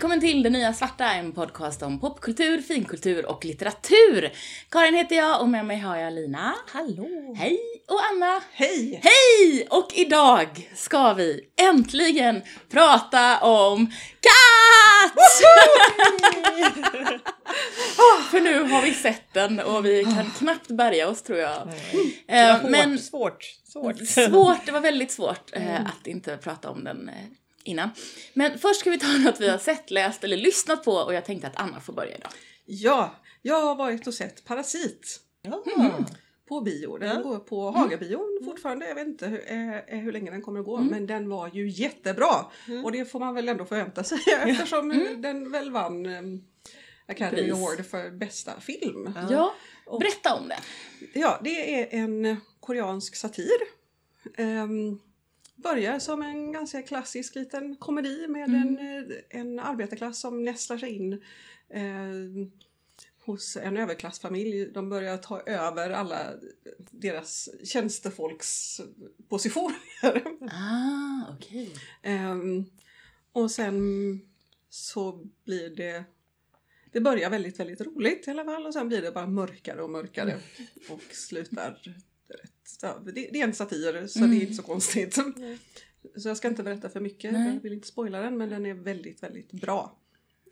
välkommen till Det Nya Svarta, en podcast om popkultur, finkultur och litteratur. Karin heter jag och med mig har jag Lina. Hallå! Hej! Och Anna. Hej! Hej! Och idag ska vi äntligen prata om katt! För nu har vi sett den och vi kan knappt bärga oss tror jag. Det Eh, var hårt, Men svårt, svårt. svårt, det var väldigt svårt eh, att inte prata om den eh, innan. Men först ska vi ta något vi har sett, läst eller lyssnat på och jag tänkte att Anna får börja idag. Ja, jag har varit och sett Parasit Ja. på bio. Den Ja. går på Hagabion fortfarande. Jag vet inte hur, eh, hur länge den kommer att gå, men den var ju jättebra. Och det får man väl ändå förvänta sig eftersom eh, den väl vann eh, Academy Pris. Award för bästa film. Ja, berätta om den. Ja, det är en koreansk satir. Ehm, börjar som en ganska klassisk liten komedi med en, eh, en arbetarklass som nästlar sig in eh, hos en överklassfamilj. De börjar ta över alla deras tjänstefolks positioner. Ah, okej. Ehm, och sen så blir det det börjar väldigt, väldigt roligt i alla fall och sen blir det bara mörkare och mörkare och slutar rätt. Det, det är en satir så det är inte så konstigt. Så jag ska inte berätta för mycket, Nej. jag vill inte spoila den men den är väldigt, väldigt bra.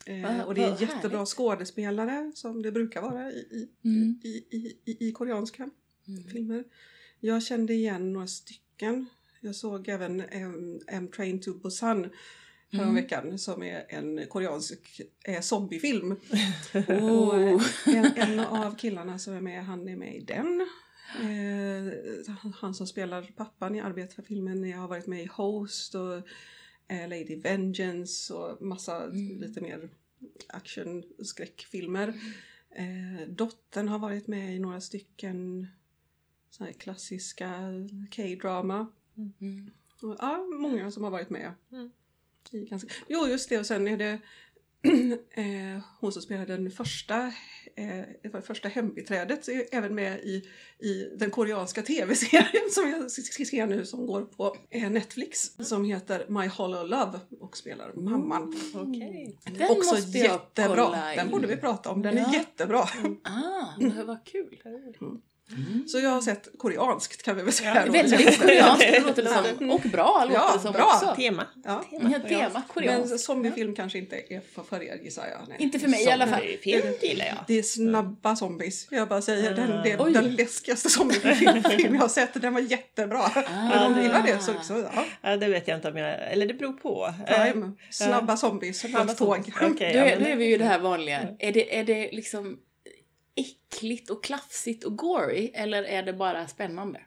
Eh, och det är jättebra härligt. skådespelare som det brukar vara i, i, Mm. i, i, i, koreanska Mm. filmer. Jag kände igen några stycken. Jag såg även um, M Train to Busan häromveckan som är en koreansk eh, zombiefilm. Och Oh. en, en av killarna som är med, han är med i den. Eh, han- som spelar pappan i arbetarfilmen jag har varit med i Host och eh, Lady Vengeance och massa lite mer action skräckfilmer. Eh, dottern har varit med i några stycken så här klassiska K-drama. Mm. Och, ja, många som har varit med. Mm. I ganska... Jo, just det. Och sen är det eh, hon som spelar den första, eh, första hembiträdet är även med i, i den koreanska tv-serien som jag ser nu som går på eh, Netflix som heter My Hollow Love och spelar mamman. Okej. Den Också måste jag jättebra. Den borde vi prata om. Den Ja. är jättebra. Ah, det var kul. Så jag har sett koreanskt kan vi väl säga. då. Väldigt koreanskt låter det som. Och bra låter Ja, det som bra. också. Tema. Ja. Ja, tema koreanskt. Men zombiefilm kanske inte är för, för er gissar jag. Nej. Inte för mig i alla fall. Film gillar jag. Det är snabba zombies. Jag bara säger den, det är Oj. den läskigaste zombiefilm jag har sett. Den var jättebra. Men de gillar det så, så ja. Ja, det vet jag inte om jag... Eller det beror på. Prime. Snabba zombies på Snabba tåg. zombies. Okej, Då ja, är, men- då är vi ju det här vanliga. Är det, är det liksom äckligt och klafsigt och gory eller är det bara spännande?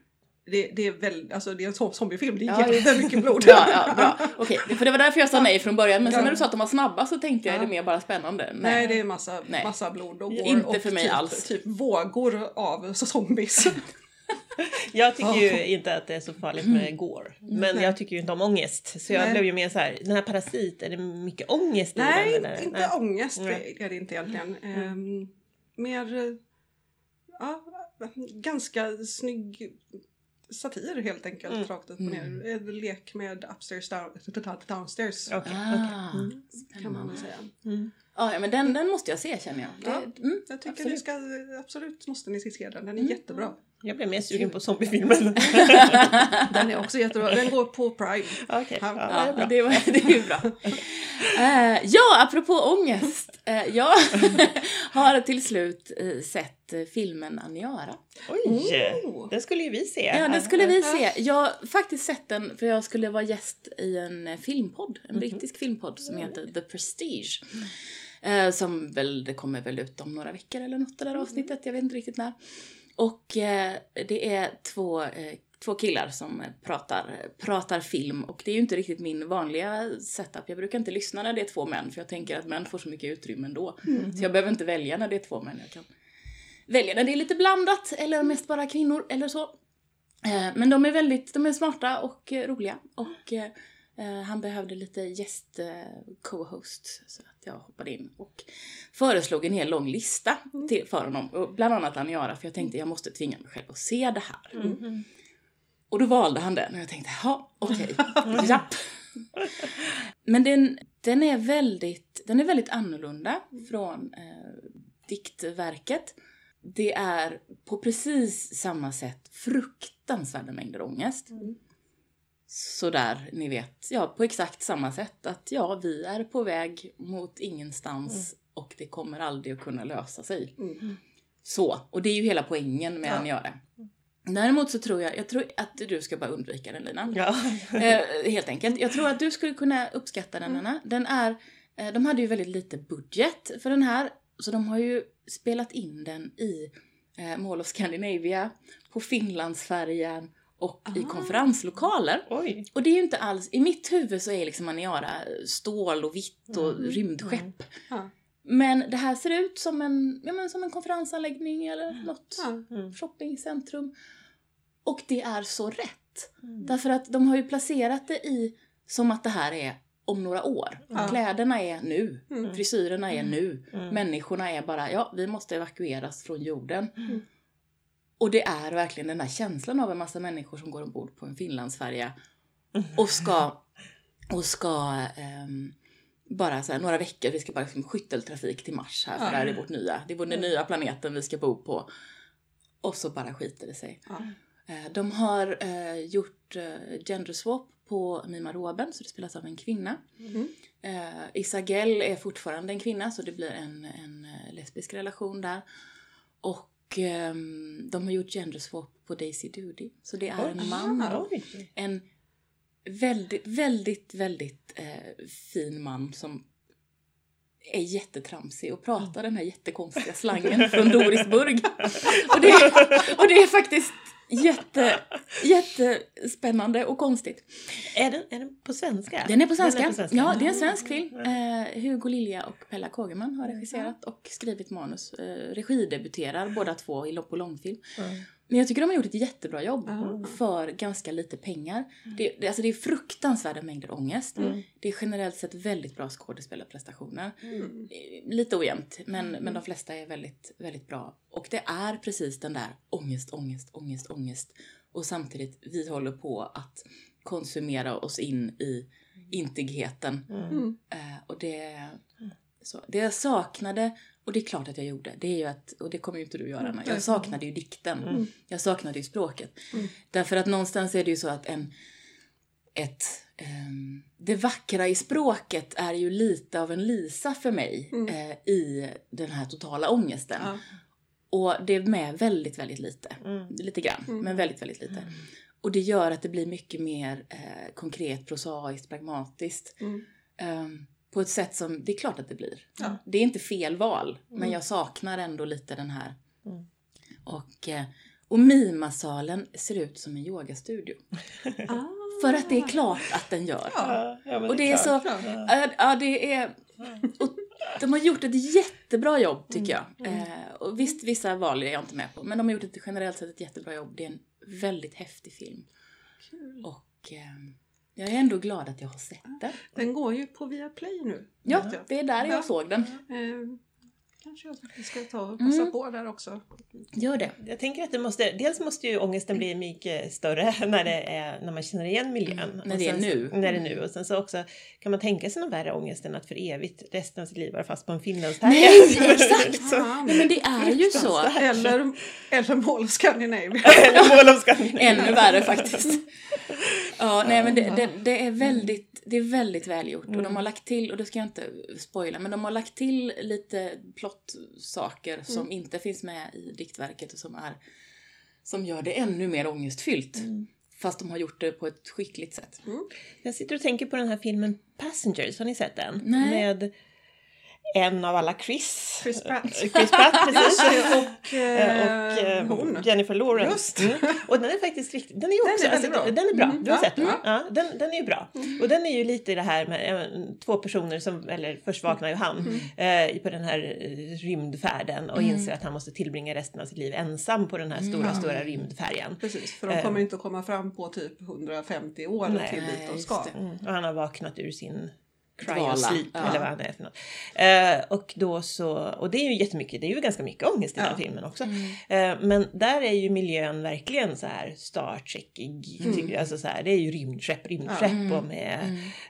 Det, det är väl, alltså det är en zo- zombiefilm. Det är Ja, jättemycket blod. Ja, ja, bra. Okej, för det var därför jag sa nej från början. Men sen när du sa att de var snabba så tänkte jag, är det mer bara spännande? Nej, det är massa, Nej. massa blod och går inte och för mig typ, alls. typ vågor av zombies. Jag tycker ju inte att det är så farligt med gore. Men Nej. jag tycker ju inte om ångest. Så jag Nej. blev ju mer så här, den här parasit, är det mycket ångest i Nej, den? Eller? inte ångest Nej. är det inte egentligen. Ehm, mer, eh, ja, ganska snygg satir helt enkelt, Mm. rakt upp och ner. En lek med upstairs, down, downstairs Okej, okej. Ah, kan man väl säga. Mm. Ja, men den, den måste jag se känner jag. Ja. Det, mm. Jag tycker Absolut. ni ska, absolut måste ni se den, den är jättebra. Jag blev mer sugen på zombiefilmen. Den är också jättebra, den går på Prime. Okej, Ja. ja, det är Ja, bra. det, var, det är ju bra. Eh, ja, apropå ångest. Uh, jag har till slut eh, sett filmen Aniara. Oj! Oh. Den skulle ju vi se. Ja, det skulle vi se. Jag har faktiskt sett den för jag skulle vara gäst i en filmpodd, en brittisk filmpodd som heter The Prestige. Som väl, det kommer väl ut om några veckor eller något det där avsnittet, jag vet inte riktigt när. Och eh, det är två, eh, två killar som eh, pratar, pratar film och det är ju inte riktigt min vanliga setup. Jag brukar inte lyssna när det är två män för jag tänker att män får så mycket utrymme ändå. Så jag behöver inte välja när det är två män. Jag kan välja när det är lite blandat eller mest bara kvinnor eller så. Eh, Men de är väldigt, de är smarta och eh, roliga och eh, han behövde lite gäst eh, co-host så att jag hoppade in och föreslog en hel lång lista till, för honom. Och bland annat Aniara för jag tänkte jag måste tvinga mig själv att se det här. Mm. Och då valde han den och jag tänkte, ja, okej, japp. Men den, den är väldigt, Den är väldigt annorlunda från eh, diktverket. Det är på precis samma sätt fruktansvärda mängder ångest. Mm. Sådär, ni vet, ja på exakt samma sätt att ja, vi är på väg mot ingenstans och det kommer aldrig att kunna lösa sig. Mm. Så, och det är ju hela poängen med Ja. att göra det. Däremot så tror jag, jag tror att du ska bara undvika den Lina. Ja. Eh, helt enkelt. Jag tror att du skulle kunna uppskatta den Mm. Anna. Den är, eh, de hade ju väldigt lite budget för den här. Så de har ju spelat in den i eh, Mall of Scandinavia, på Finlandsfärjan och i Ah. konferenslokaler. Oj. Och det är ju inte alls, i mitt huvud så är liksom Aniara stål och vitt och Mm. rymdskepp. Ja. Men det här ser ut som en, ja, men som en konferensanläggning eller något Ja. Mm. shoppingcentrum. Och det är så rätt. Mm. Därför att de har ju placerat det i som att det här är om några år. Ja. Kläderna är nu, Mm. frisyrerna är nu, Mm. människorna är bara, ja, vi måste evakueras från jorden. Och det är verkligen den där känslan av en massa människor som går ombord på en Finlandsfärja och ska, och ska ehm, bara så här, några veckor, vi ska bara liksom skytteltrafik till Mars här, för Ja. det här är vårt nya, det är vår den nya planeten vi ska bo på. Och så bara skiter det sig. Ja. Eh, De har eh, gjort eh, gender swap på Mima Roben, så det spelas av en kvinna. Mm. Eh, Isagel är fortfarande en kvinna, så det blir en, en eh, lesbisk relation där. Och ehm, de har gjort gender swap på Daisy Doody, så det är en man. Ah. En väldigt, väldigt, väldigt eh, fin man som är jättetramsig och pratar den här jättekonstiga slangen från Dorisburg. Och det, och det är faktiskt jätte, jättespännande och konstigt. Är den, är den på svenska? Den är på svenska. Är Ja, det är en svensk film. Eh, Hugo Lilja och Pella Kågeman har regisserat och skrivit manus. Eh, regidebuterar båda två i, på långfilm. Mm. Men jag tycker de har gjort ett jättebra jobb Ja. för ganska lite pengar. Det, det, alltså det är fruktansvärda mängder ångest. Mm. Det är generellt sett väldigt bra skådespelarprestationer. Mm. Eh, Lite ojämnt, men, men de flesta är väldigt, väldigt bra. Och det är precis den där ångest, ångest, ångest, ångest. Och samtidigt, vi håller på att konsumera oss in i intigheten. Mm. Eh, och det, så, det jag saknade, och det är klart att jag gjorde, det är ju att, och det kommer ju inte du göra Anna, jag saknade ju dikten. Mm. Jag saknade ju språket. Mm. Därför att någonstans är det ju så att en, ett, ehm, det vackra i språket är ju lite av en Lisa för mig Mm. eh, i den här totala ångesten. Ja. Och det är med väldigt, väldigt lite. Mm. Lite grann, Mm. men väldigt, väldigt lite. Och det gör att det blir mycket mer eh, konkret, prosaiskt, pragmatiskt. Mm. På ett sätt som, det är klart att det blir. Ja. Det är inte fel val, men Mm. jag saknar ändå lite den här. Mm. Och, eh, och Mimasalen ser ut som en yogastudio. Ah. För att det är klart att den gör. Ja. Ja, men Och det är så, klart. ja, ja det är, och de har gjort ett jättebra jobb tycker jag. Mm. Eh, och visst, vissa val är jag inte med på, men de har gjort ett generellt sett ett jättebra jobb. Det är en väldigt häftig film. Kul. Och eh, jag är ändå glad att jag har sett den. Den går ju på Viaplay nu. Ja, det är där jag Ja. såg den. Eh, kanske jag ska ta och passa Mm. på där också. Gör det. Jag tänker att det måste, dels måste ju ångesten bli mycket större när, det är, när man känner igen miljön. Mm, när det är nu. När det är nu. Och sen så också kan man tänka sig någon värre ångest än att för evigt resten av sitt liv vara fast på en finlandsfärja. Nej, exakt! Så- Ja, Nej, men det är ju så. Eller, eller Mall of Scandinavia. Mål om Skandinavien. Ännu värre faktiskt. Ja, nej men det, det, det är väldigt, det är väldigt välgjort. Och de har lagt till, och det ska jag inte spoila, men de har lagt till lite plottsaker som inte finns med i diktverket och som är som gör det ännu mer ångestfyllt. Fast de har gjort det på ett skickligt sätt. Jag sitter och tänker på den här filmen Passengers, har ni sett den? Nej. Med en av alla Chris. Chris Pratt. Chris Pratt, precis. och, Eh, eh, och eh, hon. Jennifer Lawrence. Mm. Och den är faktiskt riktigt, den är ju Den också, är alltså, bra. den är bra. Mm. Du har sett den? ja. Ja, den, den är ju bra. Och den är ju lite det här med eh, två personer som, eller först vaknar ju han eh, på den här eh, rymdfärden och inser att han måste tillbringa resten av sitt liv ensam på den här stora, stora rymdfärjan. Precis, för de Eh. kommer inte att komma fram på typ 150 år Nej. till dit de ska. Mm. Och han har vaknat ur sin Cry Dvala, or Sleep ja. eller vad han är för något. Eh, och då så, och det är ju jättemycket, det är ju ganska mycket ångest i Ja. den filmen också. Mm. Eh, men där är ju miljön verkligen så här Star Trek-ig, Mm. Alltså så här, det är ju rymdskepp, rymdskepp Mm. och med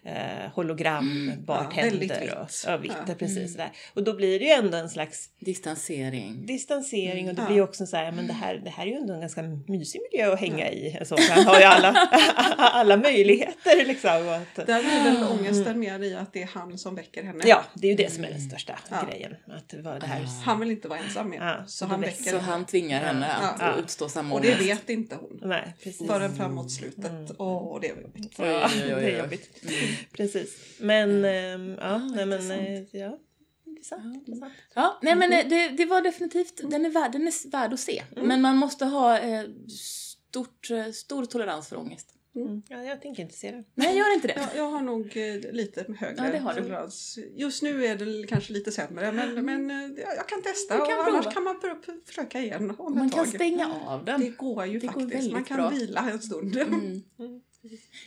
Mm. eh, hologram, bartender väldigt och vitt. ja, vitt, Ja. precis Mm. Och då blir det ju ändå en slags Distansering. distansering och det Ja. blir ju också så här, men det här, det här är ju ändå en ganska mysig miljö att hänga i. Så han har ju alla, alla möjligheter liksom. och Att, Där blir väl ångesten mer i att det är han som väcker henne. ja, det är ju det som är den största Ja. grejen. Att det här. Han vill inte vara ensam mer. Ja, så då han väcker Så han tvingar henne Ja. att Ja. utstå samma Och det vet inte hon. Nej, precis. Förrän framåt slutet. Mm. Åh, det är jobbigt. Ja, det är jobbigt. Mm. Precis. Men, ehm, ja, nej men, intressant. eh, ja. Intressant, intressant. Ja, nej men eh, det, det var definitivt, den är värd, den är värd att se. Men man måste ha eh, stort, eh, stor tolerans för ångest. Mm. Ja, jag tänker inte se den. Nej, gör inte det. Jag, jag har nog eh, lite högre Ja, det har du. tolerans. Just nu är det kanske lite sämre men, men eh, jag jag kan testa Du kan och prova. annars kan man pr- försöka igen om Man ett kan tag. stänga av Det den. går ju Det går faktiskt. väldigt man kan bra. vila en stund. Mm.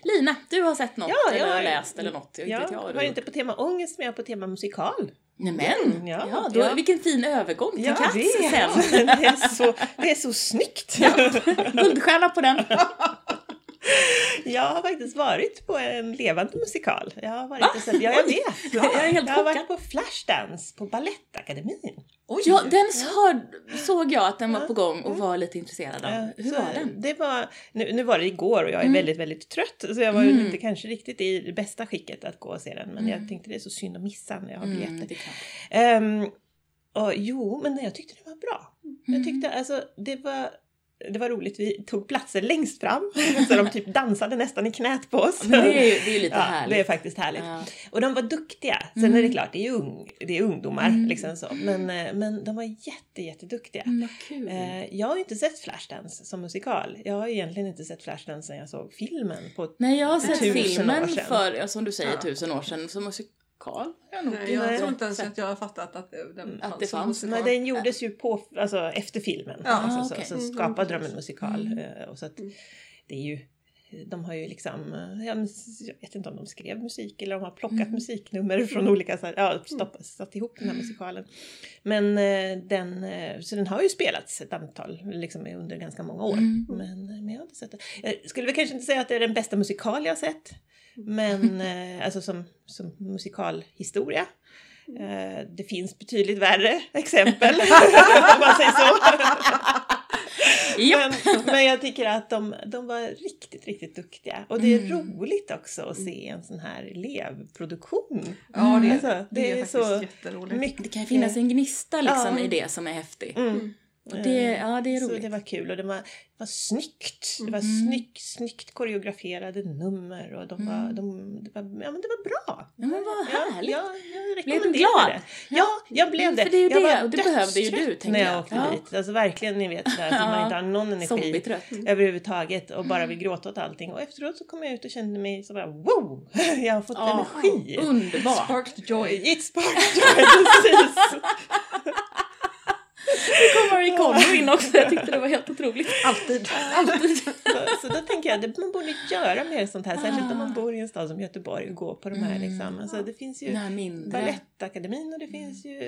Lina, du har sett något Ja, jag eller har- läst eller något. Jag, Jag inte vad var du- inte på tema ångest men jag är på tema musikal. Nämen! Ja, Ja, då, ja. Vilken fin övergång till Jag Cats vet. sen. det, är så, det är så snyggt! Guldstjärna på den. Jag har faktiskt varit på en levande musikal. Jag har varit och sett, ja, jag vet! Jag är helt jag har varit på Flashdance på Balettakademin. Oj! Ja, den hör, såg jag att den var på gång och var lite intresserad av. Ja, Hur så var den? Det var, nu, nu var det igår och jag är Mm. väldigt, väldigt trött så jag var Mm. inte kanske riktigt i det bästa skicket att gå och se den men jag tänkte det är så synd att missa när jag har biljetter. Mm, klart. Ehm, och, jo, men jag tyckte det var bra. Mm. Jag tyckte alltså det var det var roligt, vi tog platser längst fram så de typ dansade nästan i knät på oss. Men det är ju det är ju lite ja, härligt. det är faktiskt härligt. Ja. Och de var duktiga. Sen Mm. är det klart, det är, ju ung, det är ungdomar Mm. liksom så. Men, eh, men de var jätte, jätteduktiga. Mm, kul. Eh, Jag har ju inte sett Flashdance som musikal. Jag har egentligen inte sett Flashdance sen jag såg filmen på Nej, jag har sett filmen för, som du säger, Ja. tusen år sedan som musikal. Jag nog Nej, jag tror inte ens sett. att jag har fattat att den Att det fanns. musikal. Nej, den gjordes ju på, alltså, efter filmen. Ja, alltså, okej. så, Mm, så skapade de precis. en musikal. Mm. eh, Och så att Mm. det är ju, de har ju liksom, eh, jag vet inte om de skrev musik eller de har plockat Mm. musiknummer från olika, så här, ja, stoppat, satt ihop den här musikalen. Men eh, den, eh, så den har ju spelats ett antal, liksom under ganska många år. Mm. Men, men jag har inte sett det. Jag skulle väl kanske inte säga att det är den bästa musikal jag har sett. Men alltså som, som musikalhistoria. Eh, det finns betydligt värre exempel, om man säger så. Men, men jag tycker att de, de var riktigt, riktigt duktiga. Och det är Mm. roligt också att se en sån här elevproduktion. Ja, det, Alltså, det, det är, är faktiskt så jätteroligt. Mycket. Det kan finnas en gnista liksom Ja. i det som är häftig. Mm. Det, ja, det är Så roligt. det var kul och det var, var snyggt. Det var Mm. snyggt, snyggt koreograferade nummer och de var, Mm. de, det, var, ja, men det var bra. Ja, men vad härligt. Ja, jag Blev du glad? det. Ja, jag blev det. För det är ju jag det, var och det behövde ju du, tänker när jag åkte Ja. dit. Alltså verkligen, ni vet, där, som man inte har någon energi Zombietrött. överhuvudtaget och bara vill gråta åt allting. Och efteråt så kom jag ut och kände mig så bara wow! Jag har fått Ja, energi. Underbart. Sparked joy. It sparked joy, precis! Marie Conner in också. Jag tyckte det var helt otroligt. Alltid. Alltid. Så, så då tänker jag att man borde göra mer sånt här, särskilt om man bor i en stad som Göteborg och går på de här Mm. liksom. Alltså, det finns ju. Balettakademin och det finns ju...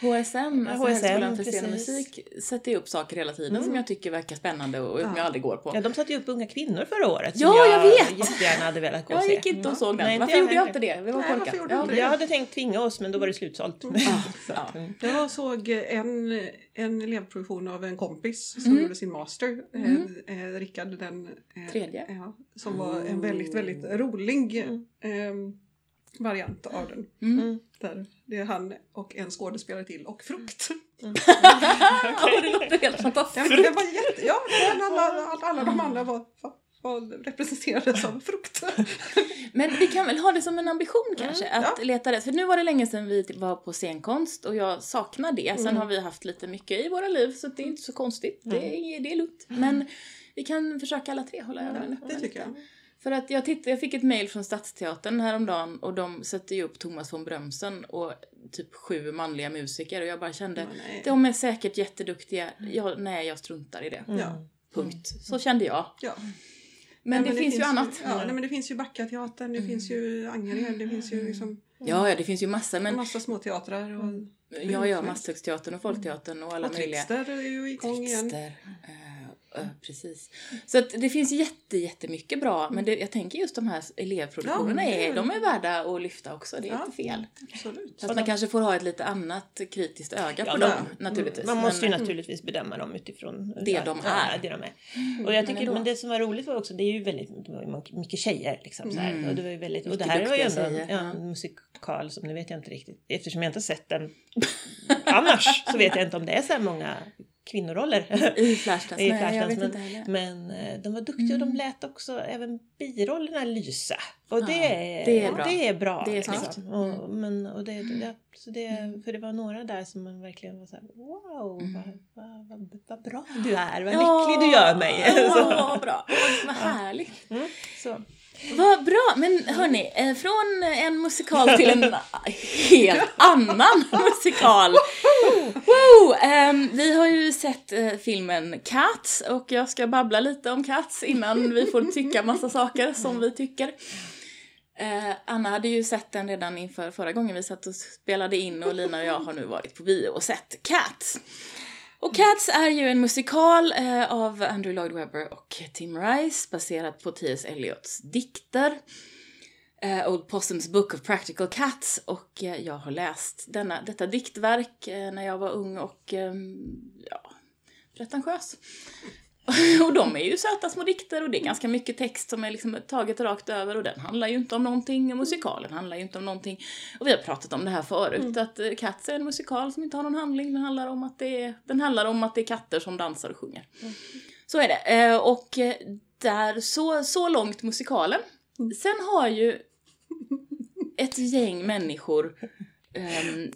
HSM, alltså HSM, Högskolan för scen och precis. musik, sätter ju upp saker hela tiden Mm. som jag tycker verkar spännande och som Ja. jag aldrig går på. Ja, de satte ju upp Unga kvinnor förra året Ja, som jag vet! jättegärna hade velat gå och Jag se. gick inte och såg den. Nej, inte varför jag gjorde jag inte det? Det var Nej, korkat. varför gjorde Ja. du inte Jag hade tänkt tvinga oss men då var det slutsålt. Att, Ja. mm. Jag såg en, en elevproduktion av en kompis som Mm. gjorde sin master, Mm. eh, eh, Rickard den eh, Tredje. Ja, som var en väldigt, väldigt rolig eh, variant av den. Mm. Mm. Där det är han och en skådespelare till och frukt. Ja, det låter helt Ja, fantastiskt. men det var jätte, ja alla, alla, alla de andra var, var representerade som frukt. Men vi kan väl ha det som en ambition kanske, Mm, att leta rätt. För nu var det länge sedan vi var på scenkonst och jag saknar det. Sen Mm. har vi haft lite mycket i våra liv så det är inte så konstigt. Det, är, det är lugnt. Men vi kan försöka alla tre hålla ögonen öppna Det tycker jag. För att jag, titt- jag fick ett mail från Stadsteatern häromdagen och de sätter ju upp Thomas von Brömsen och typ sju manliga musiker och jag bara kände nej. de är säkert jätteduktiga. Jag, nej, jag struntar i det. Mm. Ja. Punkt. Så kände jag. Ja. Men Nej, det finns ju annat. Ja, nej, men det finns ju Backateatern, det Mm. finns ju Angered, det finns ju liksom... Ja, ja, det finns ju massor men Massa små teatrar och ja, ja, Masthuggsteatern och Folkteatern och alla och möjliga. texter är ju igång igen. texter. Eh, precis. Så att det finns jätte, jättemycket bra, men det, jag tänker just de här elevproduktionerna, Ja, är, de är värda att lyfta också, det är Ja. inte fel. Absolut. Fast man kanske får ha ett lite annat kritiskt öga på Ja, dem, det- naturligtvis. Man måste Men- ju naturligtvis bedöma dem utifrån Det de är. Det de är. Och jag tycker, ändå. men det som var roligt var också, det är ju väldigt det var ju mycket tjejer liksom så här. Mm. Och det var ju väldigt, och det här var ju ändå en, en musikal som nu vet jag inte riktigt, eftersom jag inte sett den annars så vet jag inte om det är så här många kvinnoroller. I Flashdance? i Nej, Flashdance, vet men, men eh, de var duktiga och de lät också även birollerna lysa. Och det, Ja, är, det är bra. Det är bra Det är liksom. snyggt. Mm. Och, men, och det, det, så det, för det var några där som man verkligen var så här: wow, vad, vad, vad, vad bra du är, vad lycklig du gör mig. Så, vad bra. Vad härligt. mm, så. Vad bra, men hörni, eh, från en musikal till en helt annan musikal um, vi har ju sett uh, filmen Cats och jag ska babbla lite om Cats innan vi får tycka massa saker som vi tycker. Uh, Anna hade ju sett den redan inför förra gången vi satt och spelade in och Lina och jag har nu varit på bio och sett Cats. Och Cats är ju en musikal uh, av Andrew Lloyd Webber och Tim Rice baserad på T.S. Eliots dikter. Eh, Old Possums Book of Practical Cats och eh, jag har läst denna, detta diktverk eh, när jag var ung och ehm, ja, pretentiös. och de är ju söta små dikter och det är ganska mycket text som är liksom taget rakt över och den handlar ju inte om någonting och musikalen handlar ju inte om någonting. Och vi har pratat om det här förut, att eh, Cats är en musikal som inte har någon handling, den handlar om att det är, den handlar om att det är katter som dansar och sjunger. Så är det. Och där, så, så långt musikalen. Sen har ju ett gäng människor ehm,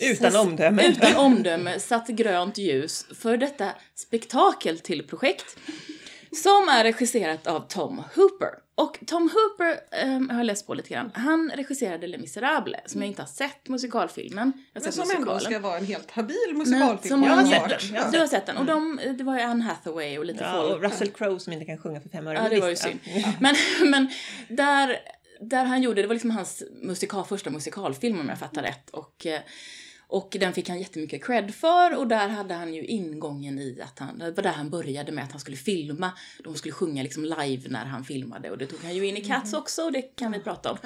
Utan omdöme. utan omdöme satt grönt ljus för detta spektakel till projekt som är regisserat av Tom Hooper. Och Tom Hooper ehm, har jag läst på lite grann. Han regisserade Les Misérables som jag inte har sett musikalfilmen. Jag har Men sett som ändå musikalen. ska vara en helt habil Men musikalfilm. som har jag har sett den. Har Du har sett den och de, det var ju Anne Hathaway och lite Ja, folk. och Russell Crowe som inte kan sjunga för fem öre. Ja, men det var ju synd. ja. Men, men där, där han gjorde, det var liksom hans musikal, första musikalfilm om jag fattar rätt. Och, eh, och den fick han jättemycket cred för och där hade han ju ingången i att han, det var där han började med att han skulle filma, de skulle sjunga liksom live när han filmade och det tog han ju in i Cats också och det kan vi prata om.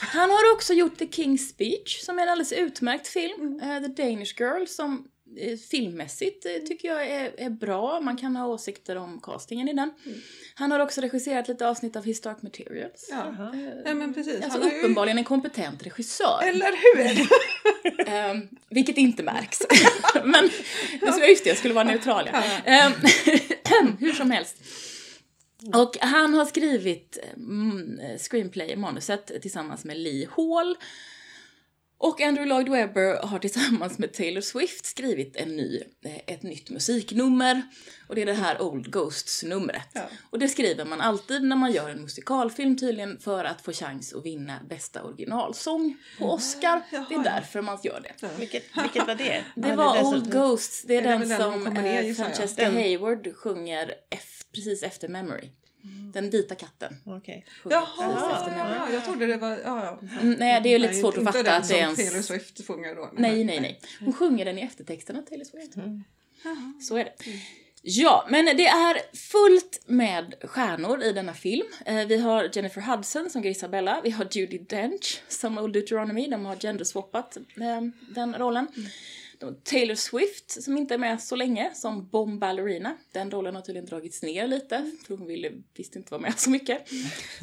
Han har också gjort The King's Speech som är en alldeles utmärkt film, eh, The Danish Girl som filmmässigt eh, tycker jag är, är bra, man kan ha åsikter om castingen i den. Han har också regisserat lite avsnitt av Historic Materials. Ja. ja, men precis. Alltså Han har ju- uppenbarligen en kompetent regissör. Eller hur? Ehm, vilket inte märks. Men skulle, just det, jag skulle vara neutral ja. Ehm, hur som helst. Och han har skrivit mm, screenplay, manuset, tillsammans med Lee Hall. Och Andrew Lloyd Webber har tillsammans med Taylor Swift skrivit en ny, eh, ett nytt musiknummer. Och det är det här Old Ghosts-numret. Ja. Och det skriver man alltid när man gör en musikalfilm tydligen för att få chans att vinna bästa originalsång på Oscar. Det är därför man gör det. Vilket, vilket var det? Det Ja, var som- Old Ghosts, det är, Är den den som som ner, eh? Francesca Hayward sjunger precis efter Memory. Den vita katten. Precis Jaha, ja, jag trodde det var... Ja, ja. Mm, Nej, det är ju lite Nej, svårt att fatta den att det är ens... Taylor Swift sjunger då. Nej, nej, nej. Hon sjunger den i eftertexterna, Taylor Swift. Så är det. Ja, men det är fullt med stjärnor i denna film. Eh, Vi har Jennifer Hudson som Grisabella, vi har Judi Dench som Old Deuteronomy, de har genderswappat eh, den rollen. Taylor Swift som inte är med så länge som Bomb Ballerina. Den rollen har tydligen dragits ner lite, för hon ville visst inte vara med så mycket.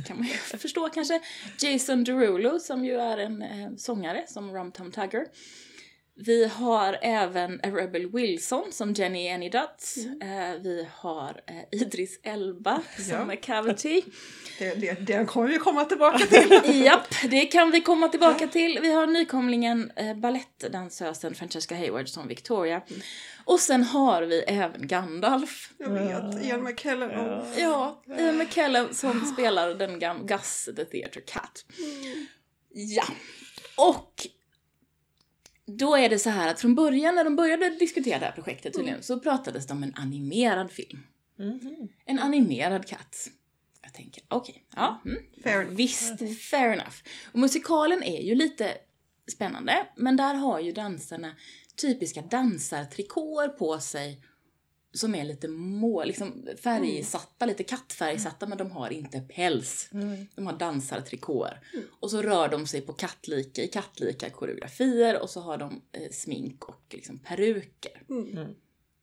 kan man ju förstå kanske. Jason Derulo som ju är en eh, sångare som Rum Tum Tugger. Vi har även Rebel Wilson som Jenny Anydutt. Eh, vi har eh, Idris Elba som Ja. är Cavity. Det, det, den kommer vi komma tillbaka till. Japp, det kan vi komma tillbaka till. Vi har nykomlingen eh, balettdansösen Francesca Hayward som Victoria. Och sen har vi även Gandalf. Jag vet, Ian McKellen. Ja, Ian McKellen som spelar den gam- Gus the Theatre Cat. Ja, och då är det så här att från början när de började diskutera det här projektet tydligen så pratades det om en animerad film. Mhm. En animerad katt. Jag tänker, okej, ja. Mm. Fair enough. Visst, fair enough. Och musikalen är ju lite spännande, men där har ju dansarna typiska dansartrikåer på sig som är lite må, liksom färgsatta, lite kattfärgsatta, men de har inte päls. De har dansartrikåer. Och så rör de sig på kattlika, i kattlika koreografier och så har de eh, smink och liksom peruker.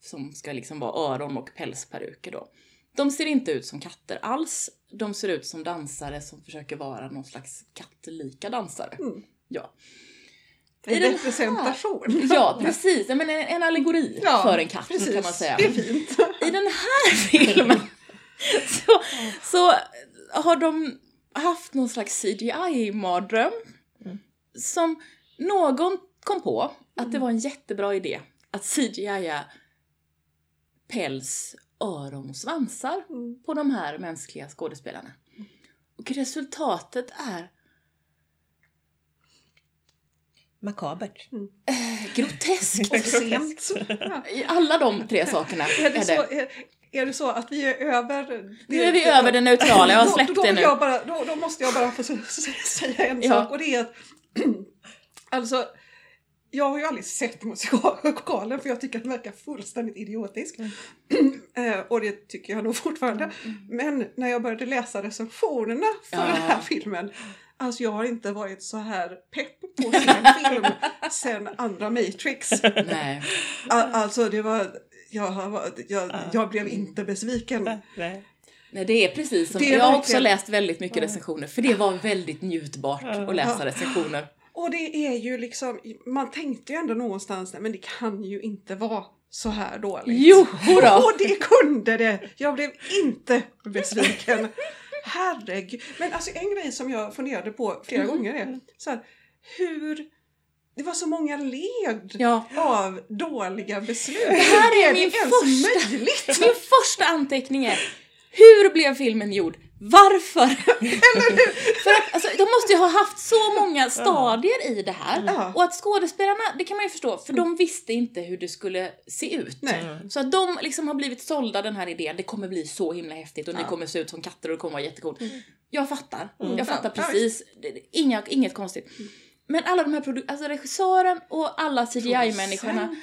Som ska liksom vara öron och pälsperuker då. De ser inte ut som katter alls. De ser ut som dansare som försöker vara någon slags kattlika dansare. Ja. I En representation. Ja, precis. Jag menar, en allegori Ja, för en katt precis. kan man säga. Det är fint. I den här filmen så, så har de haft någon slags CGI-mardröm som någon kom på att det var en jättebra idé att CGI-a päls, öron och svansar på de här mänskliga skådespelarna. Och resultatet är Makabert. groteskt. Sent. Ja. I alla de tre sakerna Är, det är så, det. är, är det så att vi är över... Nu är vi över det neutrala, jag har släppt då, då, det nu. Jag bara, då, då måste jag bara få säga en Ja. sak och det är att alltså jag har ju aldrig sett musikalen för jag tycker att den verkar fullständigt idiotisk. Eh, och det tycker jag nog fortfarande. Men när jag började läsa recensionerna för Ja. den här filmen Alltså jag har inte varit så här pepp på att se en film sen andra Matrix. Nej. Alltså det var, jag, har- jag, jag blev inte besviken. Nej. Nej, det är precis som, Det är jag har också läst väldigt mycket recensioner, för det var väldigt njutbart att läsa recensioner. Och det är ju liksom, man tänkte ju ändå någonstans, men det kan ju inte vara så här dåligt. Jo då. Och det kunde det! Jag blev inte besviken. Herregud. Men alltså en grej som jag funderade på flera Mm. gånger är så här, hur det var så många led Ja. av dåliga beslut. Det här är det min första, möjligt? min första anteckning är hur blev filmen gjord? Varför? För att, alltså, de måste ju ha haft så många stadier i det här. Ja. Och att skådespelarna, det kan man ju förstå, för de visste inte hur det skulle se ut. Nej. Så att de liksom har blivit sålda den här idén, det kommer bli så himla häftigt och ni kommer se ut som katter och det kommer vara jättecoolt. Jag fattar, jag fattar Ja, precis. Inga, inget konstigt. Men alla de här produ- alltså regissören och alla CGI-människorna,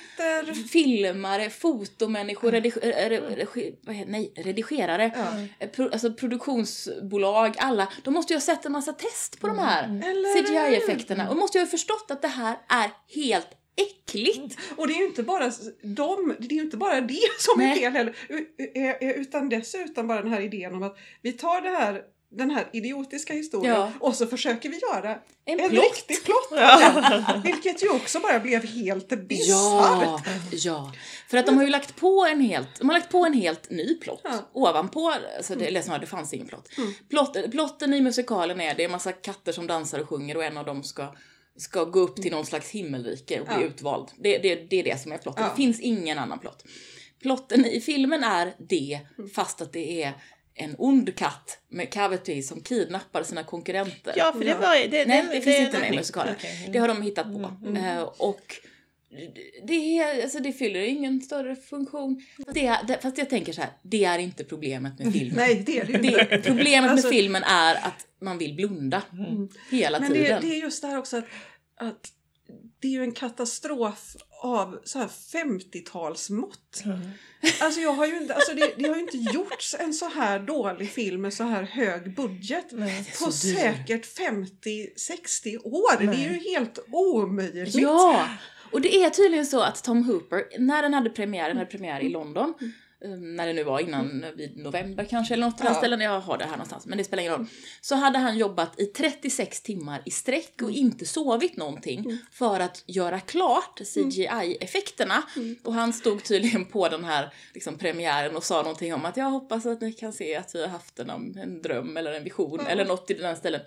filmare, fotomänniskor, redig- eh, re- regi- vad heter, nej, redigerare, eh, pro, alltså produktionsbolag, alla. De måste ju ha sett en massa test på de här Eller CGI-effekterna och måste ju ha förstått att det här är helt äckligt. Och det är ju inte bara de, det är ju inte bara det som är Nej. fel heller, u- u- utan dessutom bara den här idén om att vi tar det här den här idiotiska historien Ja. och så försöker vi göra En en, plott. riktig plott. Vilket ju också bara blev helt bisarrt. Ja, ja. För att de har ju lagt på en helt, de har lagt på en helt ny plott. Ja. Ovanpå, alltså det, eller snarare det fanns ingen plott. Plott. Plotten i musikalen är, det är en massa katter som dansar och sjunger och en av dem ska ska gå upp till någon slags himmelrike och bli Ja. utvald. Det, det, det är det som är plotten. Ja. Det finns ingen annan plott. Plotten i filmen är det, fast att det är en ond katt med cavity som kidnappar sina konkurrenter. Ja, för det var... Det, Nej, den- det finns inte med i musikalen. Okej. Det har de hittat på. Eh, och det, är, alltså det fyller ingen större funktion. Det, det, fast jag tänker så här, det är inte problemet med filmen. Nej, det är det inte. Det, problemet Alltså- med filmen är att man vill blunda hela Men det, tiden. det är just det här också att, att det är ju en katastrof av så här 50-talsmått. Alltså jag har ju inte, alltså det, det har ju inte gjorts en så här dålig film med så här hög budget Nej. på säkert 50-60 år. Det är ju helt omöjligt. Ja! Och det är tydligen så att Tom Hooper, när den hade premiär, den hade premiär i London, eh, när det nu var innan, vid november kanske eller något den Ja. ställen, jag har det här någonstans, men det spelar ingen roll. Så hade han jobbat i 36 timmar i sträck och inte sovit någonting för att göra klart CGI-effekterna. Och han stod tydligen på den här liksom, premiären och sa någonting om att jag hoppas att ni kan se att vi har haft en, en dröm eller en vision eller något i den ställen.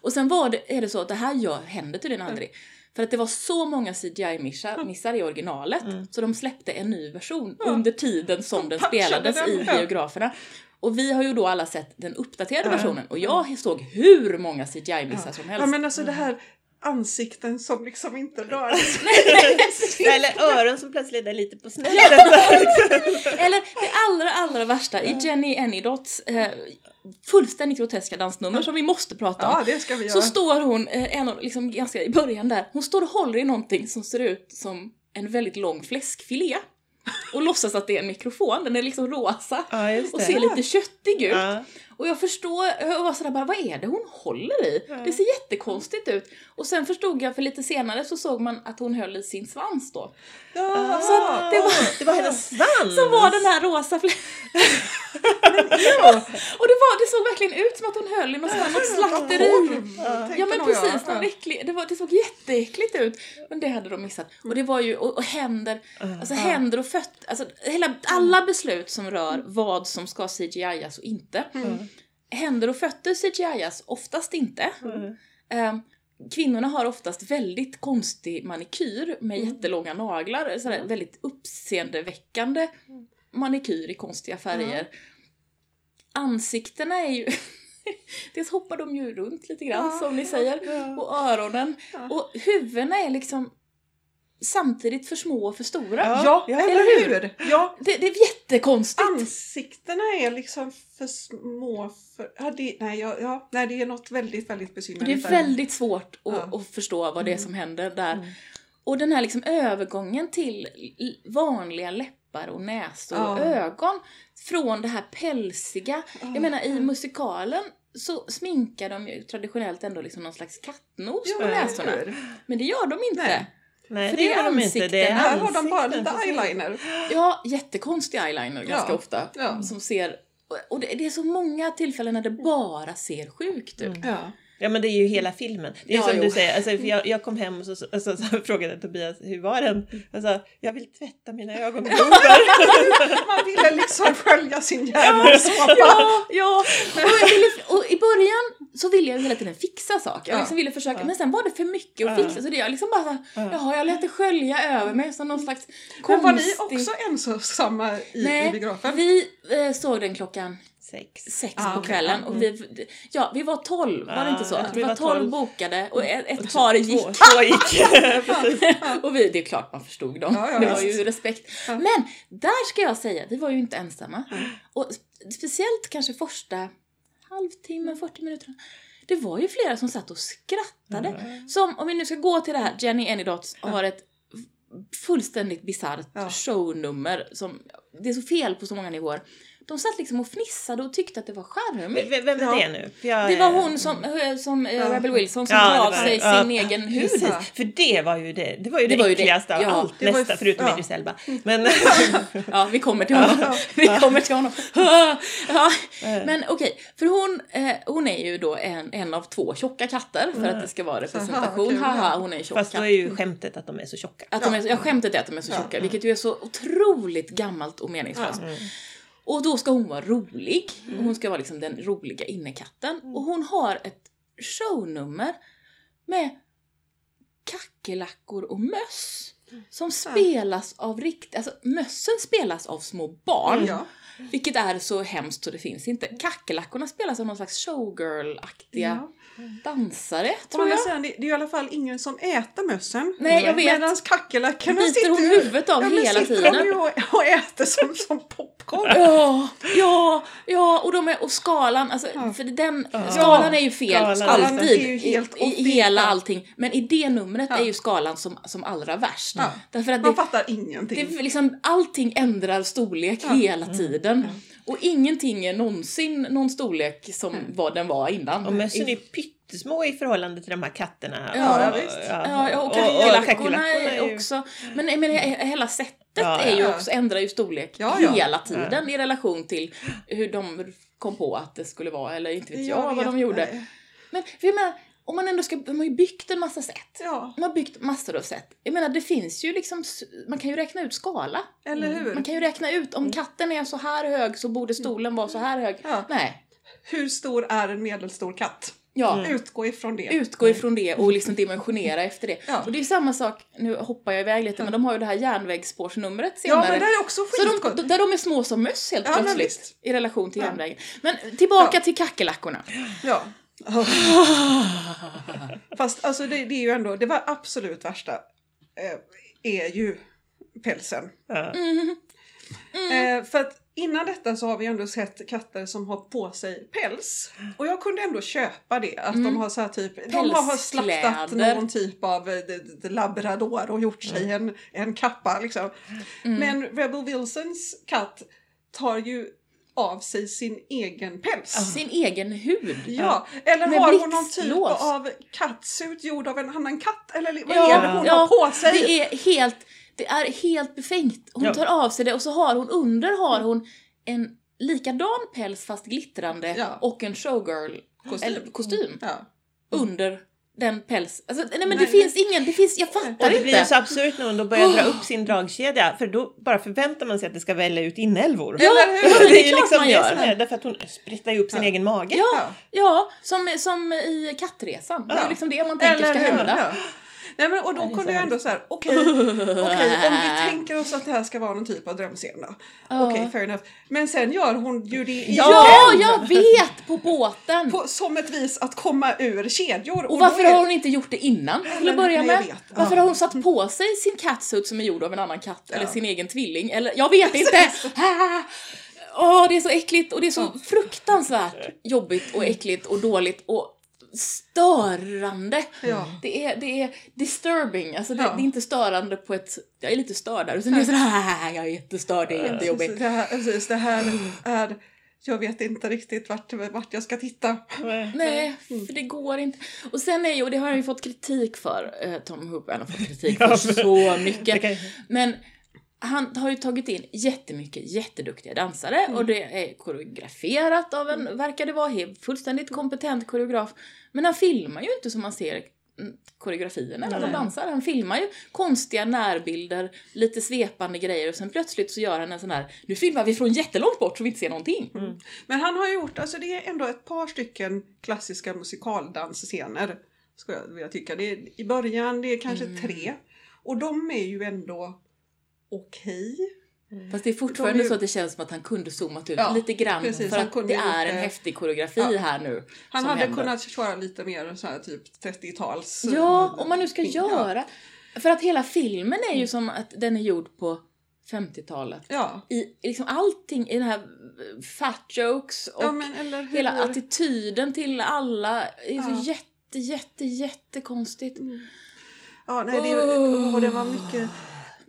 Och sen var det, är det så att det här gör, händer tydligen aldrig. För att det var så många CGI-missar missar i originalet så de släppte en ny version under tiden som den patchade spelades den, i ja. biograferna. Och vi har ju då alla sett den uppdaterade versionen och jag såg hur många CGI-missar som helst. Ja men alltså det här ansikten som liksom inte rör sig. Eller öron som plötsligt är lite på snedden. Eller det allra, allra värsta i Jenny Anydots eh, fullständigt groteska dansnummer som vi måste prata om. Ja, det ska vi Så göra. står hon, eh, en av, liksom ganska i början där, hon står och håller i någonting som ser ut som en väldigt lång fläskfilé. Och låtsas att det är en mikrofon, den är liksom rosa. Ja, Och ser lite köttig ut. Ja. Och jag förstår, jag var sådär bara, vad är det hon håller i? Det ser jättekonstigt ut. Och sen förstod jag, för lite senare så såg man att hon höll i sin svans då. Ja, Så att det var, Det var hennes svans! som var den här rosa flä... Och det, var, det såg verkligen ut som att hon höll i något, något slakteri. Ja men precis, någon äcklig, det, var, det såg jätteäckligt ut. Men det hade de missat. Och det var ju, och, och händer, alltså händer och fötter, alltså hela, alla beslut som rör vad som ska CGI-as och inte. Händer och fötter CGI-as oftast inte. Ehm, kvinnorna har oftast väldigt konstig manikyr med jättelånga naglar, sådär, väldigt uppseendeväckande manikyr i konstiga färger. Ansiktena är ju... Dels hoppar de ju runt lite grann Ja, som ni säger. ja. Och öronen. Ja. Och huvudena är liksom samtidigt för små och för stora. Ja. Ja, eller eller hur? Ja, Det, det är jättekonstigt. ansiktena är liksom för små för... Ja, det, nej, ja, ja, nej, det är något väldigt, väldigt besynnerligt. det är väldigt svårt att, Ja. att förstå vad det är som händer där. Och den här liksom övergången till vanliga läppar och näsor och ögon från det här pälsiga. Jag menar i musikalen så sminkar de ju traditionellt ändå liksom någon slags kattnos Ja, på näsorna. hur? Men det gör de inte. Nej. Nej, För det det är gör de inte. Det är. Här har de bara lite eyeliner. Ja, jättekonstig eyeliner ganska Ja. ofta. Ja. Som ser, och det, det är så många tillfällen när det bara ser sjukt ut. Ja. Ja men det är ju hela filmen. Det är Ja, som jo. du säger, alltså, för jag, jag kom hem och så, så, så, så frågade Tobias hur var den? Alltså, jag vill tvätta mina ögonglober. Man ville liksom skölja sin hjärnsåpa. Ja, ja. Och, ville, och i början så ville jag ju hela tiden fixa saker. Jag Ja. liksom ville försöka, men sen var det för mycket att Ja. fixa så det jag liksom bara så jaha, jag lät det skölja över mig som någon slags Men var ni konstig... också ensamma i, i Nej, biografen? vi eh, såg den klockan Sex. sex Ah, på okej. kvällen och vi, ja, vi var tolv, var det inte så? Vi var tolv bokade och ett, ett par gick. Två, två gick. Och vi, det är klart man förstod dem. Ja, ja, det var ju respekt. Men där ska jag säga, vi var ju inte ensamma. Och sp- speciellt kanske första halvtimmen, 40 minuterna. Det var ju flera som satt och skrattade. Som, om vi nu ska gå till det här, Jenny Anydots har ett fullständigt bisarrt Ja. shownummer som, det är så fel på så många nivåer. De satt liksom och fnissade och tyckte att det var charmigt. V- Vem är Ja. det nu? Jag, Det var hon som, eh, som eh, Ja. Rebel Wilson som Ja, av sig ja, sin egen hud. Precis, Ja. för det var ju det, det var ju det, Det var ju det, äckligaste av ja. allt Det f- förutom ja. Idris Elba. Men, Ja, vi kommer till honom. Vi kommer till honom. Ja. Men okej, för hon, eh, hon är ju då en, en av två tjocka katter för att det ska vara representation. ja. Haha, hon är en tjock fast då katt. är ju skämtet att de är så tjocka. Att de är, jag skämtet är att de är så Ja. tjocka, vilket ju är så otroligt gammalt och meningslöst. Och då ska hon vara rolig. Och hon ska vara liksom den roliga innekatten. Och hon har ett shownummer med kackerlackor och möss. Som spelas av rikt... Alltså mössen spelas av små barn. Ja. Vilket är så hemskt så det finns inte. Kackerlackorna spelas av någon slags showgirl-aktiga Ja. Dansare, tror jag. sidan, det det är i alla fall ingen som äter mössen. Nej, jag vet. Medan kackerlackorna Biter hon sitter huvudet av ja, hela sitter tiden? de ju och, och äter som, som popcorn. Ja, ja, ja, och, de är, och skalan, alltså, för den, skalan är ju fel Skalan är alltid ju helt i, i hela ja. allting. Men i det numret Ja. är ju skalan som, som allra värst. Ja. Därför att Man det, fattar det ingenting. är liksom, allting ändrar storlek hela tiden. Och ingenting är någonsin någon storlek som vad den var innan. Och mössen är pyttesmå i förhållande till de här katterna. Ja, ja, visst. Ja, ja, och kackerlackorna ju- också... Men jag menar, he- hela sättet Ja, är ju ja. också, ändrar ju storlek Ja, ja. hela tiden i relation till hur de kom på att det skulle vara, eller inte vet jag, vad vet, de gjorde. nej. Men för jag menar, om man ändå ska, de har ju byggt en massa sätt. Ja, De har byggt massor av sätt. Jag menar, det finns ju liksom, man kan ju räkna ut skala. eller hur? Man kan ju räkna ut, om katten är så här hög så borde stolen vara så här hög. Ja. Nej. Hur stor är en medelstor katt? Ja. Utgå ifrån det. utgå ifrån det och liksom dimensionera efter det. Ja. Och det är samma sak, nu hoppar jag iväg lite, men de har ju det här järnvägsspårsnumret ja, senare. men det är också så skitgott. de, där de är små som möss helt Ja, plötsligt i relation till Ja. järnvägen. Men tillbaka Ja. till kackerlackorna. Ja. Fast alltså det, det är ju ändå, det var absolut värsta eh, är ju pälsen. Ja. Eh, för att innan detta så har vi ändå sett katter som har på sig päls. Och jag kunde ändå köpa det. Att de har så här typ, de har slaktat någon typ av eh, d- d- labrador och gjort sig en, en kappa liksom. Men Rebel Wilsons katt tar ju av sig sin egen päls. Sin egen hud. Ja, eller Med har hon någon typ av kattsuit gjord av en annan katt? Eller vad Ja, är det hon ja, har på sig? Det är helt, det är helt befängt. Hon Ja. tar av sig det och så har hon under har hon en likadan päls fast glittrande Ja. och en showgirl Kostym. Under den päls. Alltså, nej men Nej, det finns ingen, det finns, jag Och fattar det blir ju inte. så absurt när hon då börjar dra upp sin dragkedja för då bara förväntar man sig att det ska välla ut inälvor. Ja, Eller hur? ja, det är ju klart man det gör. som är, därför att hon sprittar ju upp sin Ja. egen mage. Ja, ja som, som i kattresan. Det är Ja. liksom det man tänker ska hur? hända. Nej, men, och då kunde jag ändå så här, okej, okej, om vi tänker oss att det här ska vara någon typ av drömscen då. Okej, fair enough. Men sen gör hon ju det igen. Ja, jag vet! På båten! På, som ett vis att komma ur kedjor. Och då varför är- har hon inte gjort det innan till att börja med? vet. Varför har hon satt på sig sin catsuit som är gjord av en annan katt eller Ja. sin egen tvilling? Eller jag vet inte! Åh, det är så äckligt och det är så fruktansvärt jobbigt och äckligt och dåligt och störande. Ja. Det är, det är disturbing, alltså det, Ja. det är inte störande på ett... Jag är lite störd där och sen är jag sådär, jag är jättestörd, det är jättejobbigt. Det här, precis, det här är... Jag vet inte riktigt vart, vart jag ska titta. Nej, för det går inte. Och sen är ju, och det har han ju fått kritik för, eh, Tom Hooper, han har fått kritik för så mycket. Men han har ju tagit in jättemycket jätteduktiga dansare och det är koreograferat av en, verkar det vara, helt fullständigt kompetent koreograf. Men han filmar ju inte som man ser mm, koreografierna när de dansar. Han filmar ju konstiga närbilder, lite svepande grejer och sen plötsligt så gör han en sån här, nu filmar vi från jättelångt bort så vi inte ser någonting. Men han har gjort, alltså det är ändå ett par stycken klassiska musikaldansscener. Ska jag vilja tycka. Det är, I början, det är kanske Mm. tre. Och de är ju ändå okej. Fast det är fortfarande De så att det känns som att han kunde zoomat ut Ja, lite grann precis, för att det är en häftig koreografi Ja. här nu. Han hade händer. kunnat köra lite mer så här typ 30-tals... Ja, om man nu ska Ja. göra. För att hela filmen är ju som att den är gjord på 50-talet. Ja. I liksom allting i den här fat jokes och ja, men eller hur? hela attityden till alla är Ja. så jätte, jätte, jättekonstigt. Ja, nej, det, Oh. och det var mycket...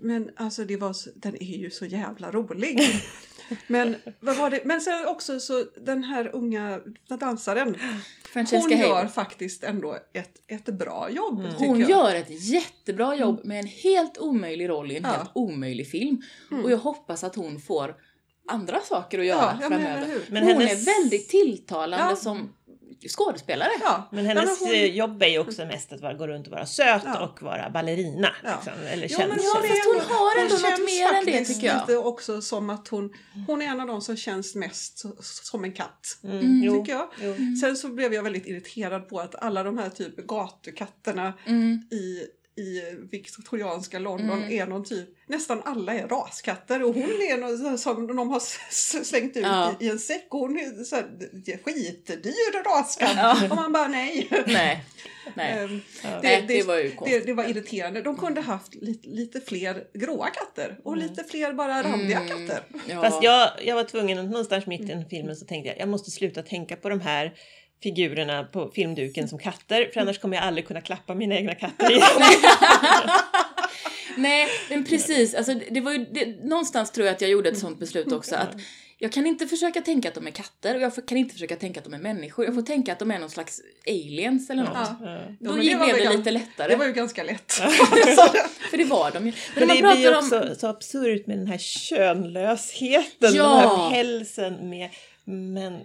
Men alltså det var, så- den är ju så jävla rolig. Men vad var det? Men sen också så den här unga dansaren. Francesca Hon gör Hayward. faktiskt ändå ett, ett bra jobb. tycker Hon jag. gör ett jättebra jobb med en helt omöjlig roll i en Ja. helt omöjlig film. Och jag hoppas att hon får andra saker att göra Ja, men framöver. hur? Men hon hennes- är väldigt tilltalande Ja. som skådespelare. Ja. Men hennes hon- eh, jobb är ju också mest att vara, gå runt och vara söt Ja. och vara ballerina. Ja. Liksom, eller Jo, känns men Ja, det fast hon har ändå hon något mer än det, tycker jag. lite också som att hon, hon är en av de som känns mest som en katt. Mm, jo, Tycker jag. jo. Sen så blev jag väldigt irriterad på att alla de här typ gatukatterna Mm. i, i viktorianska London Mm. är någon typ, nästan alla är raskatter och hon är någon som de har slängt ut Ja. i, i en säck och hon är så här, skitdyr raskatt. Ja. Och man bara nej. Nej. Nej. Ehm, Ja. Nej, det var ju det, det var irriterande. De kunde haft lite, lite fler gråa katter och lite fler bara randiga Mm. katter. Ja. Fast jag, jag var tvungen, att någonstans mitt i den filmen så tänkte jag jag måste sluta tänka på de här figurerna på filmduken som katter för annars kommer jag aldrig kunna klappa mina egna katter igen. Nej, men precis. Alltså, det var ju, det, någonstans tror jag att jag gjorde ett sånt beslut också. Att jag kan inte försöka tänka att de är katter och jag kan inte försöka tänka att de är människor. Jag får tänka att de är någon slags aliens eller något. Ja. Ja. Ja, Då men blev det, gan- lite lättare. Det var ju ganska lätt. För det var de ju. Men när det man blir ju pratar om- också så absurt med den här könlösheten, Ja. den här pälsen med men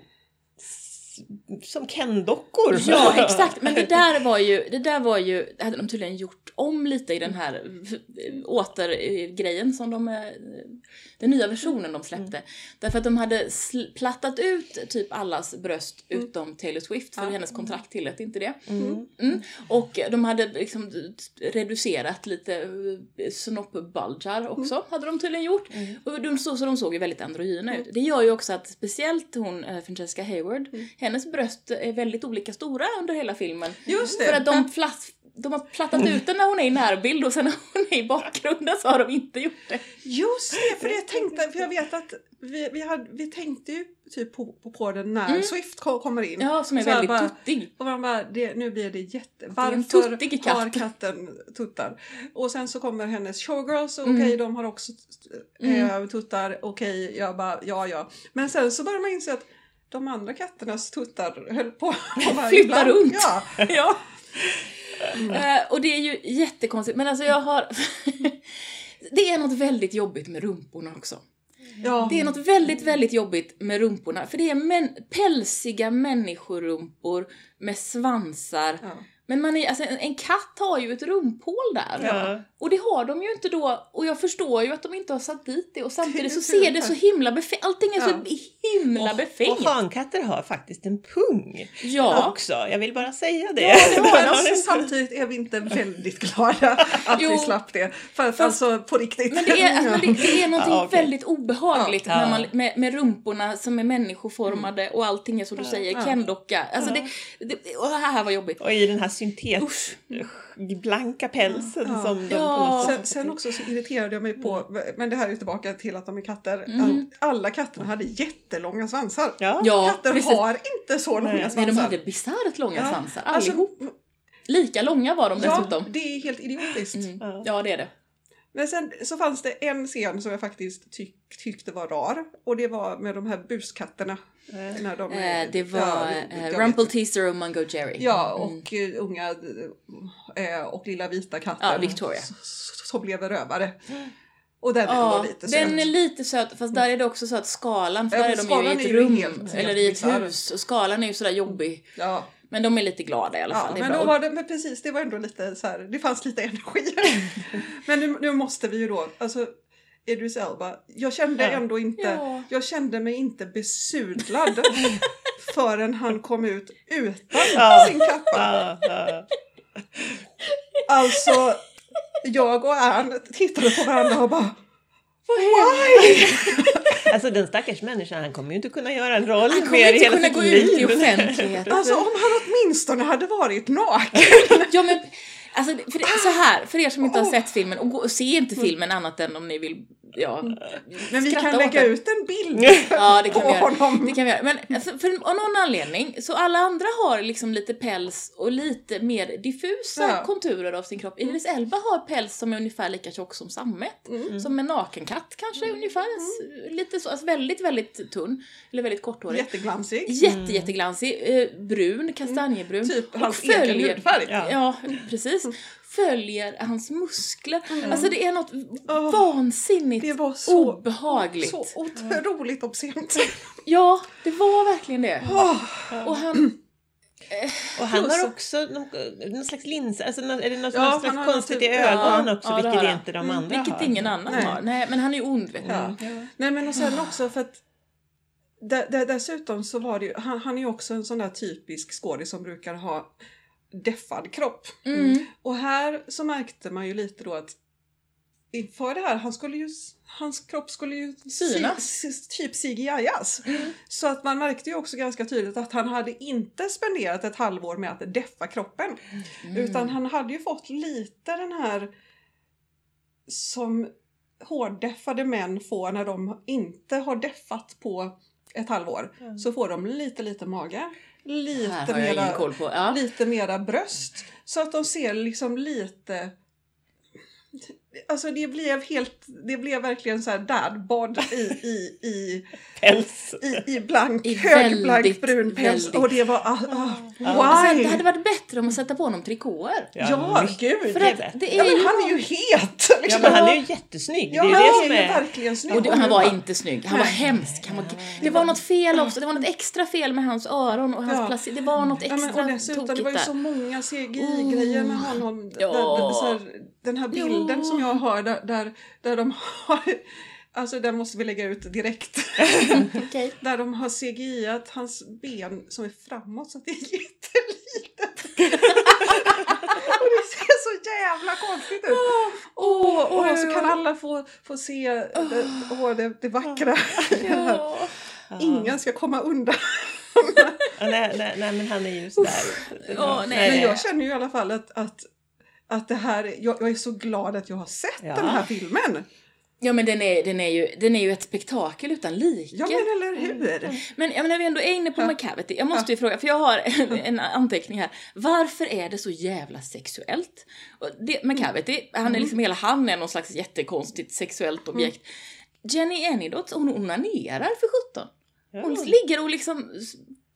som Ken-dockor. Ja, exakt. Men det där var ju, det där var ju, hade de tydligen gjort om lite i den här återgrejen som de, eh, den nya versionen de släppte. Därför att de hade plattat ut typ allas bröst utom Taylor Swift, för Ja. hennes kontrakt tillät inte det. Mm. Mm. Och de hade liksom reducerat lite eh, snoppbulgar också, hade de tydligen gjort. Och de såg, så de såg ju väldigt androgyna ut. Det gör ju också att speciellt hon, eh, Francesca Hayward, hennes bröst är väldigt olika stora under hela filmen. Just det. För att de, platt, de har plattat ut den när hon är i närbild och sen när hon är i bakgrunden så har de inte gjort det. Just det, för jag tänkte, för jag vet att vi, vi, hade, vi tänkte ju typ på, på, på den när Swift ko- kommer in. Mm. Ja, som är Så väldigt bara- tuttig. Och man bara, det, nu blir det jätte... Varför tuttig katt. har katten tuttar? Och sen så kommer hennes showgirls, och Mm. okej de har också äh, tuttar, okej jag bara, ja ja. Men sen så börjar man inse att de andra katternas tuttar höll på att ibland- runt. Ja. ja. Eh, och det är ju jättekonstigt, men alltså jag har... det är något väldigt jobbigt med rumporna också. ja. Det är något väldigt, väldigt jobbigt med rumporna, för det är män, pälsiga människorumpor med svansar. Ja. Men man är, alltså en, en katt har ju ett rumphål där. Ja. Och det har de ju inte då, och jag förstår ju att de inte har satt dit det och samtidigt så ser det så himla befängt, allting är så himla Och befängt. hankatter har faktiskt en pung Ja. också. Jag vill bara säga det. Ja, det har ni- Samtidigt är vi inte väldigt glada att Jo. vi slapp det. För att alltså på riktigt. Men det är, alltså, det, det är någonting Ja, okej. väldigt obehagligt Ja. När man, med, med rumporna som är människoformade och allting är som du säger, Ja. Ken-docka. Alltså det, det, och det här var jobbigt. Och i den här syntet blanka pälsen Ja. som de Ja. på något Sen, sätt- sen också så irriterade jag mig på, Mm. men det här är ju tillbaka till att de är katter. All, alla katterna hade jättelånga svansar. Ja. Ja, Katter precis. har inte så långa Nej, svansar. Nej, de hade bisarrt långa Ja, svansar, alltså, allihop. Lika långa var de Ja, dessutom. det är helt idiotiskt. Mm. Ja. Ja, det är det. Men sen så fanns det en scen som jag faktiskt tyck, tyckte var rar. Och det var med de här buskatterna. När de, Eh, det var ja, eh, Rumpelteazer och Mungo Jerry. Ja, Mm. och eh, unga eh, och lilla vita katten. Ja, Victoria. Som blev rövare. Och den Ja, var lite söt. den är lite söt, fast där är det också så att skalan, för Ja, där är de ju i är ett rum, helt- eller i ett hus, och skalan är ju sådär jobbig. Ja, Men de är lite glada i alla fall, ja är men då var det, men precis, det var ändå lite så här, det fanns lite energi. men nu, nu måste vi ju då, alltså Idris Elba, jag kände Ja. ändå inte, Ja. jag kände mig inte besudlad förrän han kom ut utan Ja. sin kappa. Ja, ja. Alltså, jag och Ann tittade på varandra och bara Vad händer? Alltså den stackars människan, han kommer ju inte kunna göra en roll Han kommer mer i inte hela kunna sitt gå liv. ut i offentligheten. Alltså om han åtminstone hade varit naken. Ja men, alltså för det, så här, för er som inte har sett filmen, och, gå, och se inte filmen annat än om ni vill, ja. Men vi kan lägga det. ut en bild Ja, det kan på vi göra. honom. Det kan vi göra. Men för, för av någon anledning, så alla andra har liksom lite päls och lite mer diffusa Ja. Mm. konturer av sin kropp. Idris Elba har päls som är ungefär lika tjock som sammet. Mm. Som en nakenkatt kanske, ungefär. S- Lite så, alltså väldigt, väldigt tunn. Eller väldigt korthårig. Jätteglansig. Jätte, jätteglansig, eh, brun, kastanjebrun. Typ och hans egen hudfärg. Ja. Ja, precis. Följer hans muskler. Alltså det är något Åh, vansinnigt Det var så, obehagligt. så otroligt obscent. Ja, det var verkligen det. Åh, Och han... Och han har också någon, någon slags linser, alltså nå- är det något, Ja, något han slags konstigt något i typ- ögonen ja, också, ja, vilket inte de Mm, andra Vilket har. ingen annan Nej. har. Nej, men han är ju ond vet du. Ja. Nej men och sen också för att där, där, dessutom så var det ju, han, han är ju också en sån där typisk skådis som brukar ha deffad kropp. Mm. Och här så märkte man ju lite då att inför det här, han skulle ju, hans kropp skulle ju Synas. si- si- typ CGI-as. Så att man märkte ju också ganska tydligt att han hade inte spenderat ett halvår med att deffa kroppen. Utan han hade ju fått lite den här som hårddeffade män får när de inte har deffat på ett halvår. Så får de lite, lite mage. Lite mera, koll på. Ja. lite mera bröst. Så att de ser liksom lite... Alltså det blev helt, det blev verkligen så här dadbod i, i, i, Päls. i, i blank, I högblank väldigt, brun päls. väldigt- Och det var, ah, why? det hade varit bättre om att sätta på honom trikåer. Ja, mycket gud. För att det är Ja men ju... han är ju het! Ja Liksom. men han är ju jättesnygg, Ja, det är ju han det är som ju är... verkligen snygg. Och det, han var inte snygg, han var hemsk. Han var, det var något fel också, det var något extra fel med hans öron och hans Ja. placering. Det var något Ja, extra men, och dessutom, det var ju tokigt så många CGI-grejer med honom. Ja. Den, den, så här, den här bilden Ja. som jag har där, där, där de har... Alltså den måste vi lägga ut direkt. Okej. Där de har CGI-at hans ben som är framåt så att det är jättelitet. och det ser så jävla konstigt ut. Åh, och så kan alla få, få se det, åh, det, det vackra. Ja. Ingen ska komma undan. Nej, nej, nej, men han är ju sådär. Ja, nej, Men jag känner ju i alla fall att, att, att det här, jag, jag är så glad att jag har sett Ja. den här filmen. Ja men den är, den är, ju, den är ju ett spektakel utan like. Ja men eller hur? Men jag menar, vi ändå är inne på Ja. McCavity, jag måste ju fråga, för jag har en, en anteckning här. Varför är det så jävla sexuellt? Det, McCavity, han Mm. är liksom, hela han är någon slags jättekonstigt sexuellt objekt. Jenny Enidot, hon onanerar för 17. Hon Ja. ligger och liksom,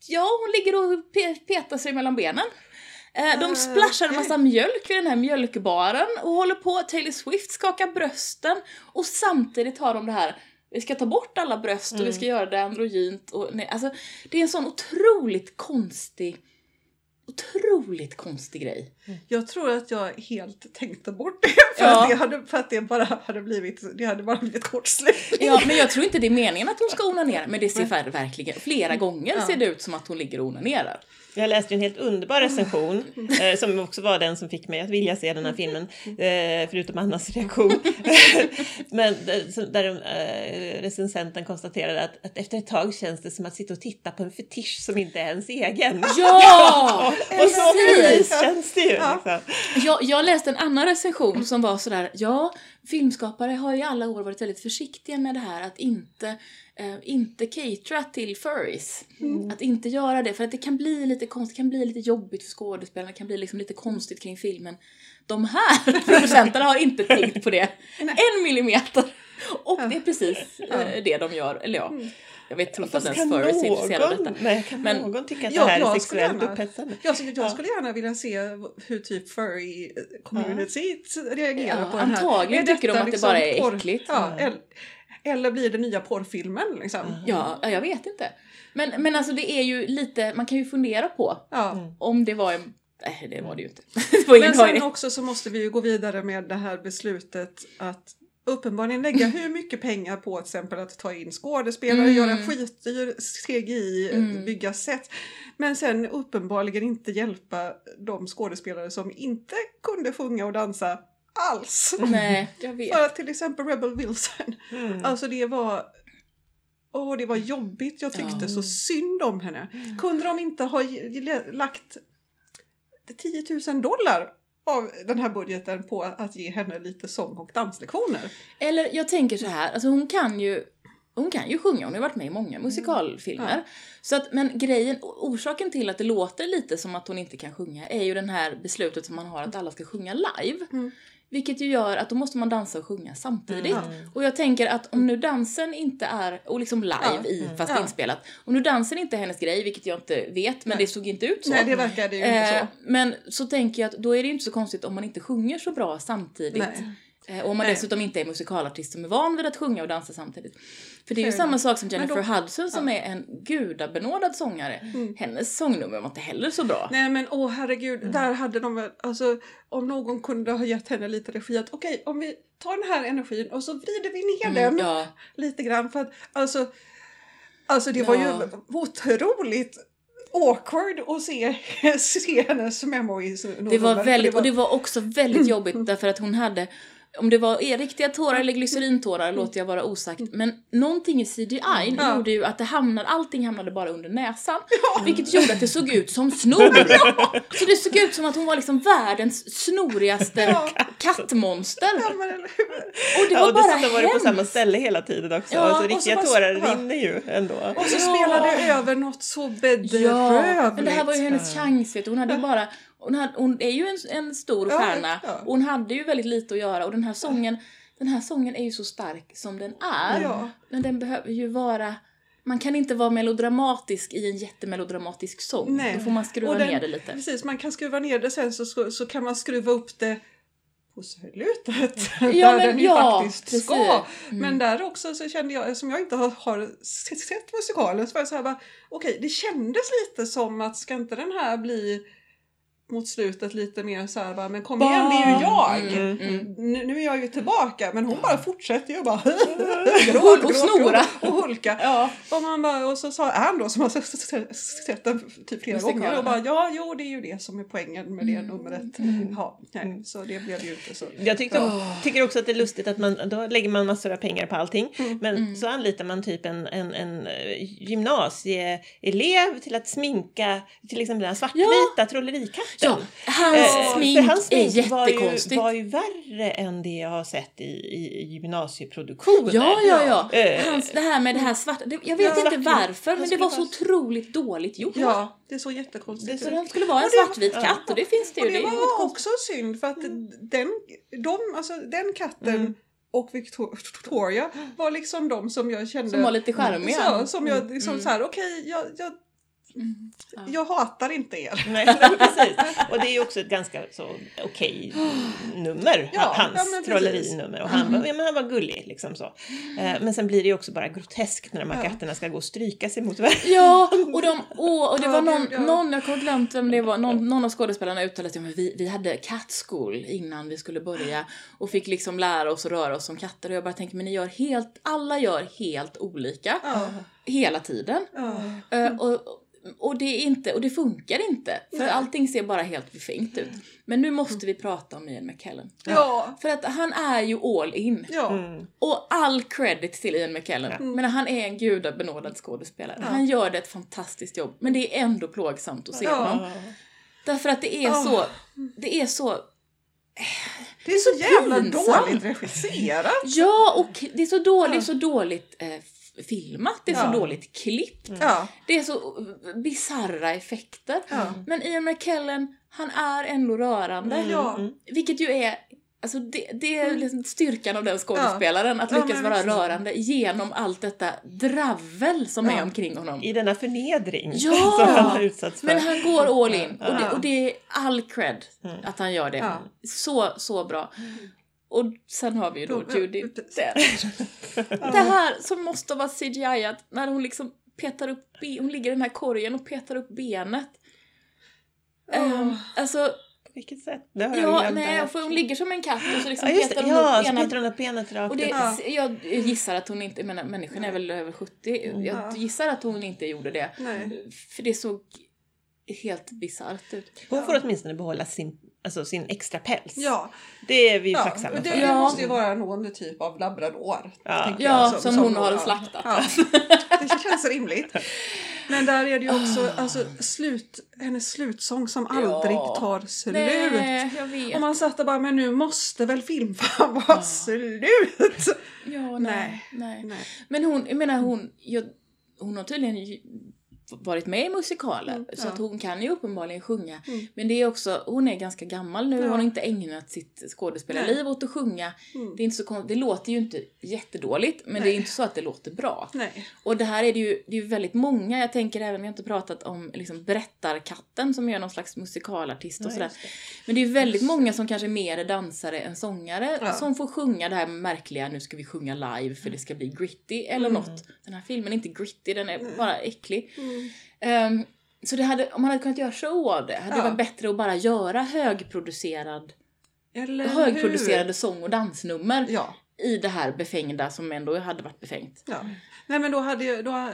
ja hon ligger och pe- petar sig mellan benen. Eh, De Ah, splashar en massa mjölk vid den här mjölkbaren och håller på. Taylor Swift skakar brösten och samtidigt har de det här vi ska ta bort alla bröst och vi ska göra det androgynt och nej, alltså det är en sån otroligt konstig otroligt konstig grej. Jag tror att jag helt tänkte bort det för, Ja. att, det hade, för att det bara hade blivit, det hade bara blivit kortslutning. Ja, men jag tror inte det är meningen att hon ska onanera, men det ser ver- verkligen, flera gånger Ja. ser det ut som att hon ligger och onanerar. Jag läste en helt underbar recension eh, som också var den som fick mig att vilja se den här filmen, eh, förutom Annas reaktion. Men där, som- där eh, recensenten konstaterade att, att efter ett tag känns det som att sitta och titta på en fetisch som inte är ens egen. Ja! och så precis! känns det ju. Ja. Liksom. Jag, jag läste en annan recension som var sådär, ja, filmskapare har i alla år varit väldigt försiktiga med det här att inte, eh, inte catera till furries. Att inte göra det, för att det kan bli lite konstigt, kan bli lite jobbigt för skådespelarna, det kan bli liksom lite konstigt kring filmen. De här producenterna har inte tänkt på det en millimeter. Och det är precis eh, det de gör, eller ja. Jag vet inte Fast ens kan furries är intresserade av någon, detta. nej, kan Men- någon tycka att Ja, det här är jag skulle sexuellt gärna- upphetsande? Jag, jag Ja. skulle gärna vilja se hur typ furry communityt reagerar Ja, på den här. antagligen tycker de att det bara är porr- äckligt. Ja, eller, eller blir det nya porrfilmen liksom? Ja, ja, jag vet inte. Men, men alltså det är ju lite, man kan ju fundera på Ja. om det var en... Nej, det var det ju inte. Det Men sen också så måste vi ju gå vidare med det här beslutet att uppenbarligen lägga hur mycket pengar på till exempel att ta in skådespelare, Mm. göra skitdyr CGI, Mm. bygga set. Men sen uppenbarligen inte hjälpa de skådespelare som inte kunde sjunga och dansa alls. Nej, jag vet. För att till exempel Rebel Wilson, Mm. alltså det var Åh, det var jobbigt. Jag tyckte Ja. så synd om henne. Kunde de inte ha lagt 10 000 dollar av den här budgeten på att ge henne lite sång och danslektioner? Eller jag tänker så här, alltså hon kan ju hon kan ju sjunga, hon har varit med i många musikalfilmer. Ja. Så att, men grejen, orsaken till att det låter lite som att hon inte kan sjunga är ju det här beslutet som man har att alla ska sjunga live. Mm. Vilket ju gör att då måste man dansa och sjunga samtidigt. Mm. Och jag tänker att om nu dansen inte är, och liksom live Ja. i, fast Ja. inspelat. Om nu dansen inte är hennes grej, vilket jag inte vet, men Nej. det såg inte ut så. Nej, det verkade ju inte Eh, så. men så tänker jag att då är det inte så konstigt om man inte sjunger så bra samtidigt. Nej. Eh, och om man Nej. dessutom inte är musikalartist som är van vid att sjunga och dansa samtidigt. För det är ju Fair samma enough. sak som Jennifer då- Hudson som är en gudabenådad sångare. Mm. Hennes sångnummer var inte heller så bra. Nej men åh herregud, Mm. där hade de väl, alltså om någon kunde ha gett henne lite regi att okej om vi tar den här energin och så vrider vi ner Mm, den ja. lite grann för att alltså, alltså det var ju Ja. otroligt awkward att se, se hennes memories. Det var väldigt, och det var också väldigt jobbigt därför att hon hade om det var er riktiga tårar eller glycerintårar låter jag vara osagt. Men någonting i CGI Ja. gjorde ju att det hamnade, allting hamnade bara under näsan. Vilket gjorde att det såg ut som snor. Så det såg ut som att hon var liksom världens snorigaste Ja. kattmonster. Ja? Och det Ja, var och bara dessutom var det på hemskt. samma ställe hela tiden också. Ja, alltså, och så riktiga bara- tårar ja. rinner ju ändå. Och så Ja. spelade det över något så bedrövligt. Ja, men det här var ju hennes chans vet du. Hon hade bara, hon, hade, hon är ju en, en stor Ja, stjärna ja. och hon hade ju väldigt lite att göra och den här sången, den här sången är ju så stark som den är. Ja. Men den behöver ju vara, man kan inte vara melodramatisk i en jättemelodramatisk sång. Nej. Då får man skruva den- ner det lite. Precis, man kan skruva ner det sen så, så, kan man skruva upp det på slutet. Ja, där men den ju ja, faktiskt precis. ska. Mm. Men där också så kände jag, som jag inte har, har sett, musikalen, så var jag så här bara, okej, det kändes lite som att ska inte den här bli mot slutet lite mer så här, bara, men kom igen det är ju jag! Mm, mm. Nu, nu är jag ju tillbaka men hon bara fortsätter ju bara Och- och snora. och hulka. Ja. Och, man bara, och så sa Ann då som har sett den typ flera gånger och bara ja, jo det är ju det som är poängen med det Mm. numret. Ja, nej, så det blev ju inte så. Jag tyckte, tycker också att det är lustigt att man, då lägger man massor av pengar på allting. Mm. Men så anlitar man typ en, en, en eh, gymnasieelev till att sminka till exempel den svartvita trollerikatten. Ja, hans Eh, smink, för hans smink är var ju, jättekonstigt. var ju värre än det jag har sett i, i, gymnasieproduktioner. Ja, ja, ja. Eh, Hans, det här med det här svarta. Det, jag vet Ja, inte varför, men det var så otroligt dåligt gjort. Ja, det är så jättekonstigt. Så de skulle vara en det var- svartvit katt och det finns det ju. Och det inget var konstigt. också synd för att den, de, alltså, den katten och Victoria var liksom de som jag kände Som var lite charmiga. Så, som jag liksom Mm. så här, okej, jag, jag, Ja. jag hatar inte er. Nej, precis. Och det är ju också ett ganska så okej nummer, Ja, hans ja, trollerinummer. Och han, var, ja, men han var gullig liksom så. Eh, Men sen blir det ju också bara groteskt när de här Ja. katterna ska gå och stryka sig mot varandra. Ja, och, de, åh, och det var någon, någon, jag har glömt vem det var, någon, någon av skådespelarna uttalade sig om att vi, vi hade school innan vi skulle börja och fick liksom lära oss att röra oss som katter och jag bara tänker men ni gör helt, alla gör helt olika Ja, hela tiden. ja. Eh, och, och det är inte, och det funkar inte. För Nej. allting ser bara helt befängt ut. Men nu måste vi prata om Ian McKellen. ja. För att han är ju all in. ja. Mm. Och all credit till Ian McKellen. Men han är en gudabenådad skådespelare. Han gör det ett fantastiskt jobb. Men det är ändå plågsamt att se Ja. honom. Därför att det är Ja. så... Det är så... Det är så jävla pinsamt. dåligt regisserat. Ja, och det är så dåligt, Ja. så dåligt eh, filmat. Det är Ja. så dåligt klippt. Ja, Det är så bizarra effekter. ja. Men Ian McKellen, han är ändå rörande. Ja. Vilket ju är, alltså det, det är liksom styrkan av den skådespelaren, att lyckas vara visst. rörande genom allt detta dravel som Ja. är omkring honom. I denna förnedring Ja! som han har utsatts för. Men han går all in och det, och det är all cred att han gör det. Ja. Så, så bra. Och sen har vi ju då Judy det- Dench. Det här som måste vara CGI att när hon liksom petar upp, hon ligger i den här korgen och petar upp benet. Ehm, alltså, På vilket sätt? Det har jag ja, glömt nej, för hon ligger som en katt och så liksom Ja, just petar hon Ja, upp ena petar hon upp benet rakt och det. Ja. jag gissar att hon inte, jag menar människan är väl över 70, Ja. jag gissar att hon inte gjorde det. Nej. För det såg helt bisarrt ut. Hon får åtminstone behålla sin, alltså sin extra päls. Ja, Det är vi ju ja. tacksamma det, för. det Ja. måste ju vara någon typ av labrador. Ja. Ja, jag, som hon har ja. slaktat. Ja. Det känns rimligt. Men där är det ju också alltså, slut, hennes slutsång som aldrig Ja. tar slut. Nej, jag vet. Och man satt och bara, men nu måste väl filmen vara slut? Ja, nej, Nej. nej. Men hon, jag menar hon, jag, hon har tydligen ju varit med i musikaler Mm, så ja. att hon kan ju uppenbarligen sjunga. Mm. Men det är också, hon är ganska gammal nu, Ja. hon har inte ägnat sitt skådespelarliv åt att sjunga. Mm. Det, är inte så det låter ju inte jättedåligt men det Nej. är inte så att det låter bra. Nej. Och det här är det ju, det är väldigt många, jag tänker även, vi har inte pratat om liksom berättarkatten som är någon slags musikalartist och Nej, sådär. det. Men det är ju väldigt många som kanske mer är dansare än sångare Ja. som får sjunga det här märkliga, nu ska vi sjunga live för det ska bli gritty eller Mm. något. Den här filmen är inte gritty, den är bara äcklig. Mm. Ehm, så det hade, om man hade kunnat göra show av det, hade det Ja. varit bättre att bara göra högproducerad, Eller högproducerade hur? sång och dansnummer Ja. i det här befängda som ändå hade varit befängt. ja. Nej men då hade ju, då,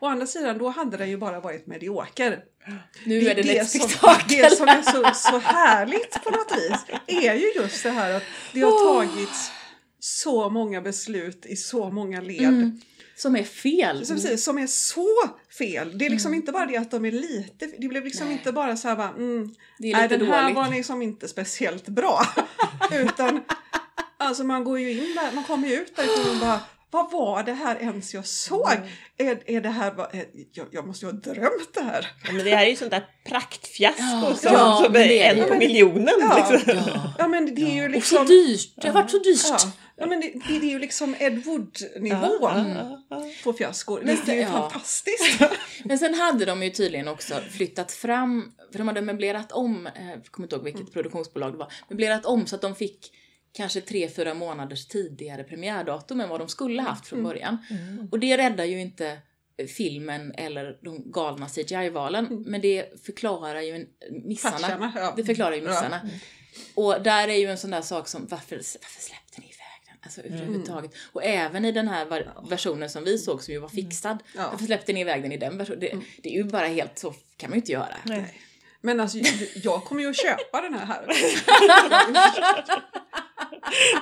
å andra sidan, då hade den ju bara varit medioker. Nu är det, ett som, spektakel. det som är så, så härligt på något vis är ju just det här att det har tagits så många beslut i så många led. Mm. Som är fel. Som, precis, som är så fel. Det är liksom inte bara det att de är lite, det blev liksom Nej. inte bara så här bara, mm, Det är lite den här dåligt. var liksom inte speciellt bra. Utan alltså man går ju in där, man kommer ju ut därifrån och bara vad var det här ens jag såg? Är, är det här, är, jag, jag måste ju ha drömt det här. Ja, men det här är ju sånt där praktfiasko Ja, som, ja, som är en på miljonen. Ja. Liksom. Ja. Ja men det är ju Och liksom... så dyrt. Det har varit så dyrt. Ja, ja men det, det, det är ju liksom Ed Wood-nivå Ja, ja, ja. på fiaskor. Men Det är ju ja. fantastiskt. Men sen hade de ju tydligen också flyttat fram, för de hade möblerat om, eh, jag kommer inte ihåg vilket Mm. produktionsbolag det var, möblerat om så att de fick kanske tre, fyra månaders tidigare premiärdatum än vad de skulle haft från Mm. början. Och det räddar ju inte filmen eller de galna CGI-valen. Men det förklarar ju missarna. Patcharna, ja. Det förklarar ju missarna. Och där är ju en sån där sak som, varför, varför släppte ni? Alltså överhuvudtaget. Och även i den här versionen som vi såg som ju var fixad. Ja. Varför släppte ni iväg den i den versionen? Det, det är ju bara helt så, kan man ju inte göra. Nej. Men alltså, jag kommer ju att köpa den här. här.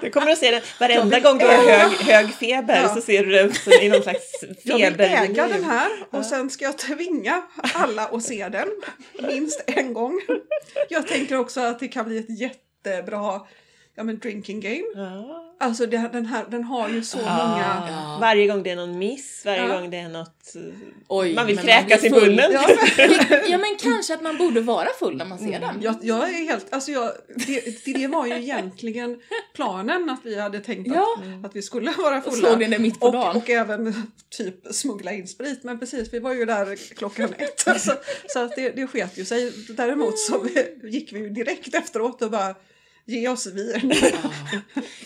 Du kommer att se den varenda gång du har hög, hög feber Ja. så ser du den i någon slags Jag vill feber. äga den här och sen ska jag tvinga alla att se den minst en gång. Jag tänker också att det kan bli ett jättebra ja, men drinking game. Ja. Alltså det, den här den har ju så Ja. många... Ja. Varje gång det är någon miss, varje Ja. gång det är något... eh, Oj, man vill kräkas i munnen. Ja, Ja men kanske att man borde vara full när man ser den. jag, jag är helt... Alltså jag, det, det var ju egentligen planen att vi hade tänkt att, Ja. att vi skulle vara Och fulla. såg ni det mitt på och, dagen? och även typ smuggla in sprit. Men precis, vi var ju där klockan ett. så så att det, det sket ju sig. Däremot så vi, gick vi ju direkt efteråt och bara ge oss vin.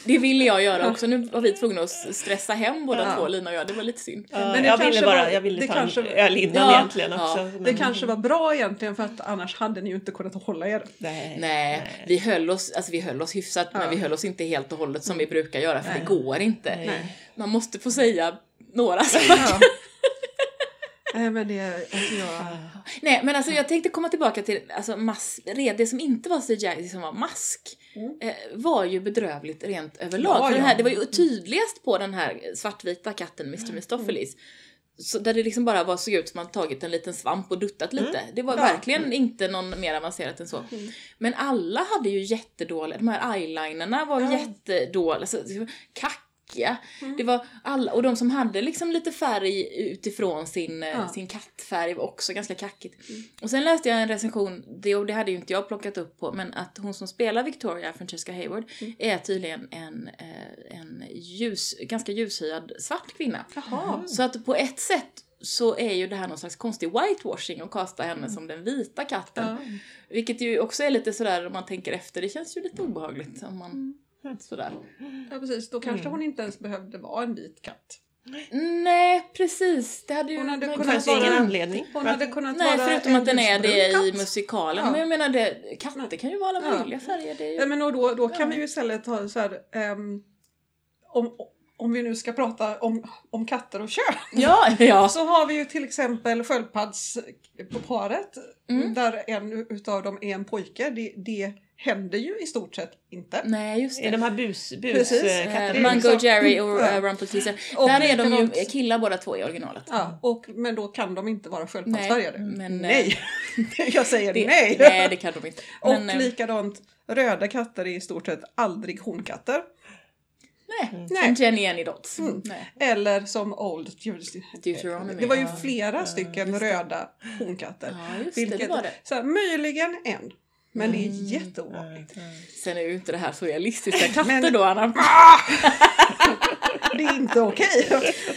Det ville jag göra också. Nu var vi tvungna att stressa hem båda Ja. två, Lina och jag. Det var lite synd. Ja, Men det jag ville bara var- jag ville det ta en kanske- öl innan Ja, egentligen ja. också. Det men- kanske var bra egentligen för att annars hade ni ju inte kunnat hålla er. Nej. Nej, vi höll oss, alltså vi höll oss hyfsat men Ja. vi höll oss inte helt och hållet som vi brukar göra för det går inte. Nej. Man måste få säga några saker. Ja. Nej men det, alltså jag... Nej men alltså jag tänkte komma tillbaka till alltså, mas- re- det som inte var CGI, det som var mask. Eh, var ju bedrövligt rent överlag. Ja, För den ja. här, det var ju tydligast på den här svartvita katten Mr. Mistopheles. Så där det liksom bara var, såg ut som man tagit en liten svamp och duttat lite. Det var Ja. verkligen inte någon mer avancerat än så. Mm. Men alla hade ju jättedåliga, de här eyelinerna var Ja. jättedåliga, alltså, det var kackiga. Mm. Det var alla, och de som hade liksom lite färg utifrån sin, eh, Ja. Mm. sin kattfärg var också ganska kackigt. Och sen läste jag en recension, det, och det hade ju inte jag plockat upp på, men att hon som spelar Victoria, Francesca Hayward, Mm. är tydligen en, eh, en ljus, ganska ljushyad svart kvinna. Jaha. Så att på ett sätt så är ju det här någon slags konstig whitewashing att kasta henne som den vita katten. Mm. Vilket ju också är lite sådär om man tänker efter, det känns ju lite obehagligt om man Mm. sådär. ja precis, då kanske hon inte ens behövde vara en vit katt. Nej, precis. Det hade ju... Hon hade kunnat Fanns vara- ingen anledning. Hon hade kunnat Nej, vara förutom att den är det i musikalen. Ja. Men jag menar, det, katter kan ju vara alla Ja. möjliga färger. Det ju... Ja, men och då, då kan vi ju istället ha så här, ehm, om, om vi nu ska prata om, om katter och kön. Ja, ja. Så har vi ju till exempel sköldpaddsparet Mm. där en utav dem är en pojke. Det, det händer ju i stort sett inte. Nej, just Är det. de här bus, bus eh, Eh? Mango liksom- Jerry och Ja. uh, Rumpelteazer. Och Där är de ju likadant- killar båda två i originalet. Ja, och, men då kan de inte vara sköldpaddsfärgade. men, eh, nej. Jag säger Det, nej. nej, det kan de inte. och Men, eh, likadant, röda katter är i stort sett aldrig honkatter. nej, Nej. som Jenny Annie Dots. Mm. Nej. Eller som Old Deuteronomy. Det var ju Ja. flera stycken röda honkatter. Ja, just det, det var det. Så här, möjligen en. Men det är Mm. jätteovanligt. Sen är ju inte det här så realistiska katter Men- då, Anna. Det är inte okej.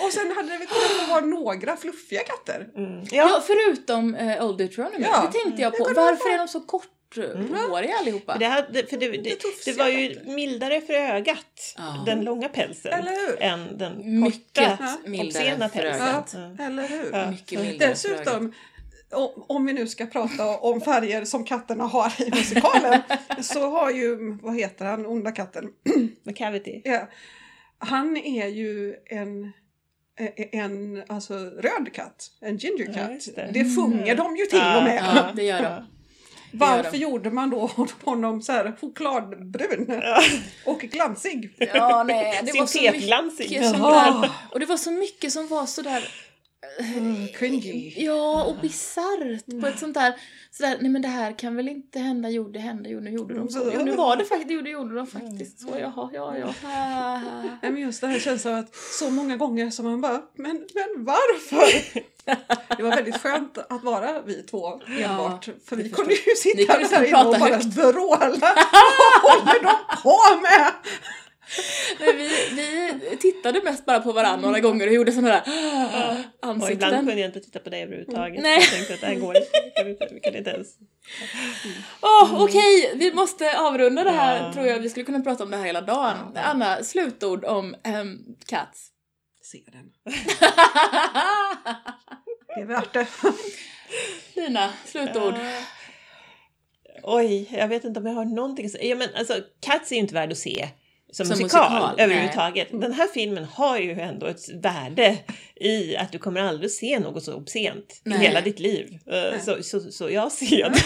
Och sen hade väl kunnat vara några fluffiga katter. Mm. Ja, Ja, förutom uh, Old Deuteronomy. Ja. Det tänkte jag på. Varför är de så korthåriga allihopa? för det, hade, för det, det, det var ju mildare för ögat, Ja. den långa pälsen, Eller hur? än den Mycket korta, mildare obscena pälsen. Ja, eller hur? Ja. Mycket mildare för ögat. Dessutom, om vi nu ska prata om färger som katterna har i musikalen, så har ju, vad heter han, onda katten? Med cavity. Ja, han är ju en en alltså, röd katt, en ginger Ja, cat. just det. det. sjunger de ju till Ja, och med. Ja, det gör de. Varför de. gjorde man då honom så här chokladbrun och glansig? Ja, nej, det var så mycket som där, Och det var så mycket som var sådär... Cringy. Ja, och bisarrt på ett sånt där... Sådär, nej men det här kan väl inte hända, jo det hände, jo nu gjorde de så. Jo nu var det faktiskt, jo det gjorde de faktiskt så, jaha, ja, ja. Nej, men just det här känslan av att så många gånger som man bara, men, men varför? Det var väldigt skönt att vara vi två enbart. för vi kunde ju sitta där inne och bara högt. vråla. Vad håller de på med? Nej, vi, vi tittade mest bara på varandra några gånger och gjorde sådana där Och ibland ansikten. kunde jag inte titta på dig överhuvudtaget. Nej. Jag tänkte att det här går inte. Vi kan inte, ens. Åh, Okej, vi måste avrunda det här Ja. tror jag. Vi skulle kunna prata om det här hela dagen. Anna, slutord om um, Cats. se den. Det är värt det. Lina, slutord. Ja. Oj, jag vet inte om jag har någonting att säga. Ja, men alltså, Cats är ju inte värd att se som, Som musikal, musikal, nej. överhuvudtaget. Den här filmen har ju ändå ett värde i att du kommer aldrig se något så obscent Nej. i hela ditt liv. Eh, Så, så, så jag ser den.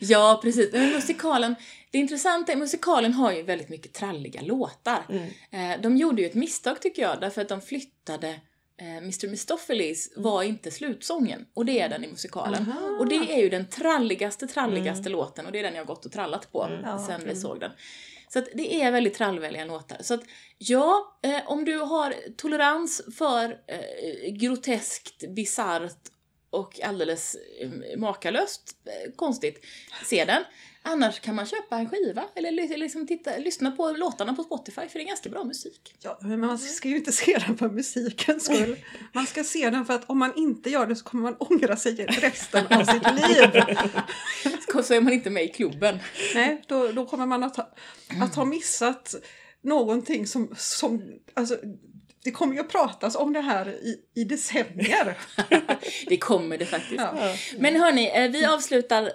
ja, precis. Men musikalen, det intressanta är musikalen har ju väldigt mycket tralliga låtar. Eh, de gjorde ju ett misstag tycker jag, därför att de flyttade eh, Mr. Mistopheles var inte slutsången och det är den i musikalen. Aha. Och det är ju den tralligaste, tralligaste låten och det är den jag har gått och trallat på Ja, sen vi mm. såg den. Så att det är väldigt trallvänliga låtar. Så att ja, eh, om du har tolerans för eh, groteskt, bisarrt och alldeles eh, makalöst eh, konstigt, se den. Annars kan man köpa en skiva eller li- liksom titta, lyssna på låtarna på Spotify för det är ganska bra musik. Ja, men man ska ju inte se den för musikens skull. Man ska se den för att om man inte gör det så kommer man ångra sig resten av sitt liv. Så är man inte med i klubben. Nej, då, då kommer man att ha, att ha missat någonting som, som alltså, det kommer ju att pratas om det här i, i decennier. Det kommer det faktiskt. Ja. Men hörni, eh, vi avslutar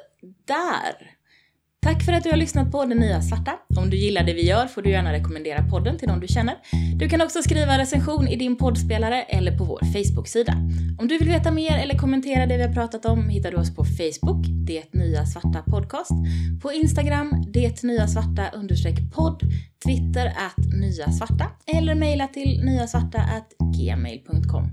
där. Tack för att du har lyssnat på Det Nya Svarta. Om du gillar det vi gör får du gärna rekommendera podden till någon du känner. Du kan också skriva recension i din poddspelare eller på vår Facebook-sida. Om du vill veta mer eller kommentera det vi har pratat om hittar du oss på Facebook, Det Nya Svarta Podcast, på Instagram, Det Nya Svarta podd Twitter att Nya Svarta eller mejla till nyasvarta at gmail.com.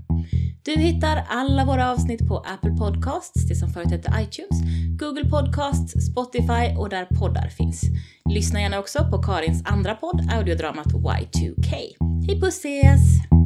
Du hittar alla våra avsnitt på Apple Podcasts, det som förut hette iTunes, Google Podcasts, Spotify och där poddar finns. Lyssna gärna också på Karins andra podd, audiodramat Y2K. Hej puss ses!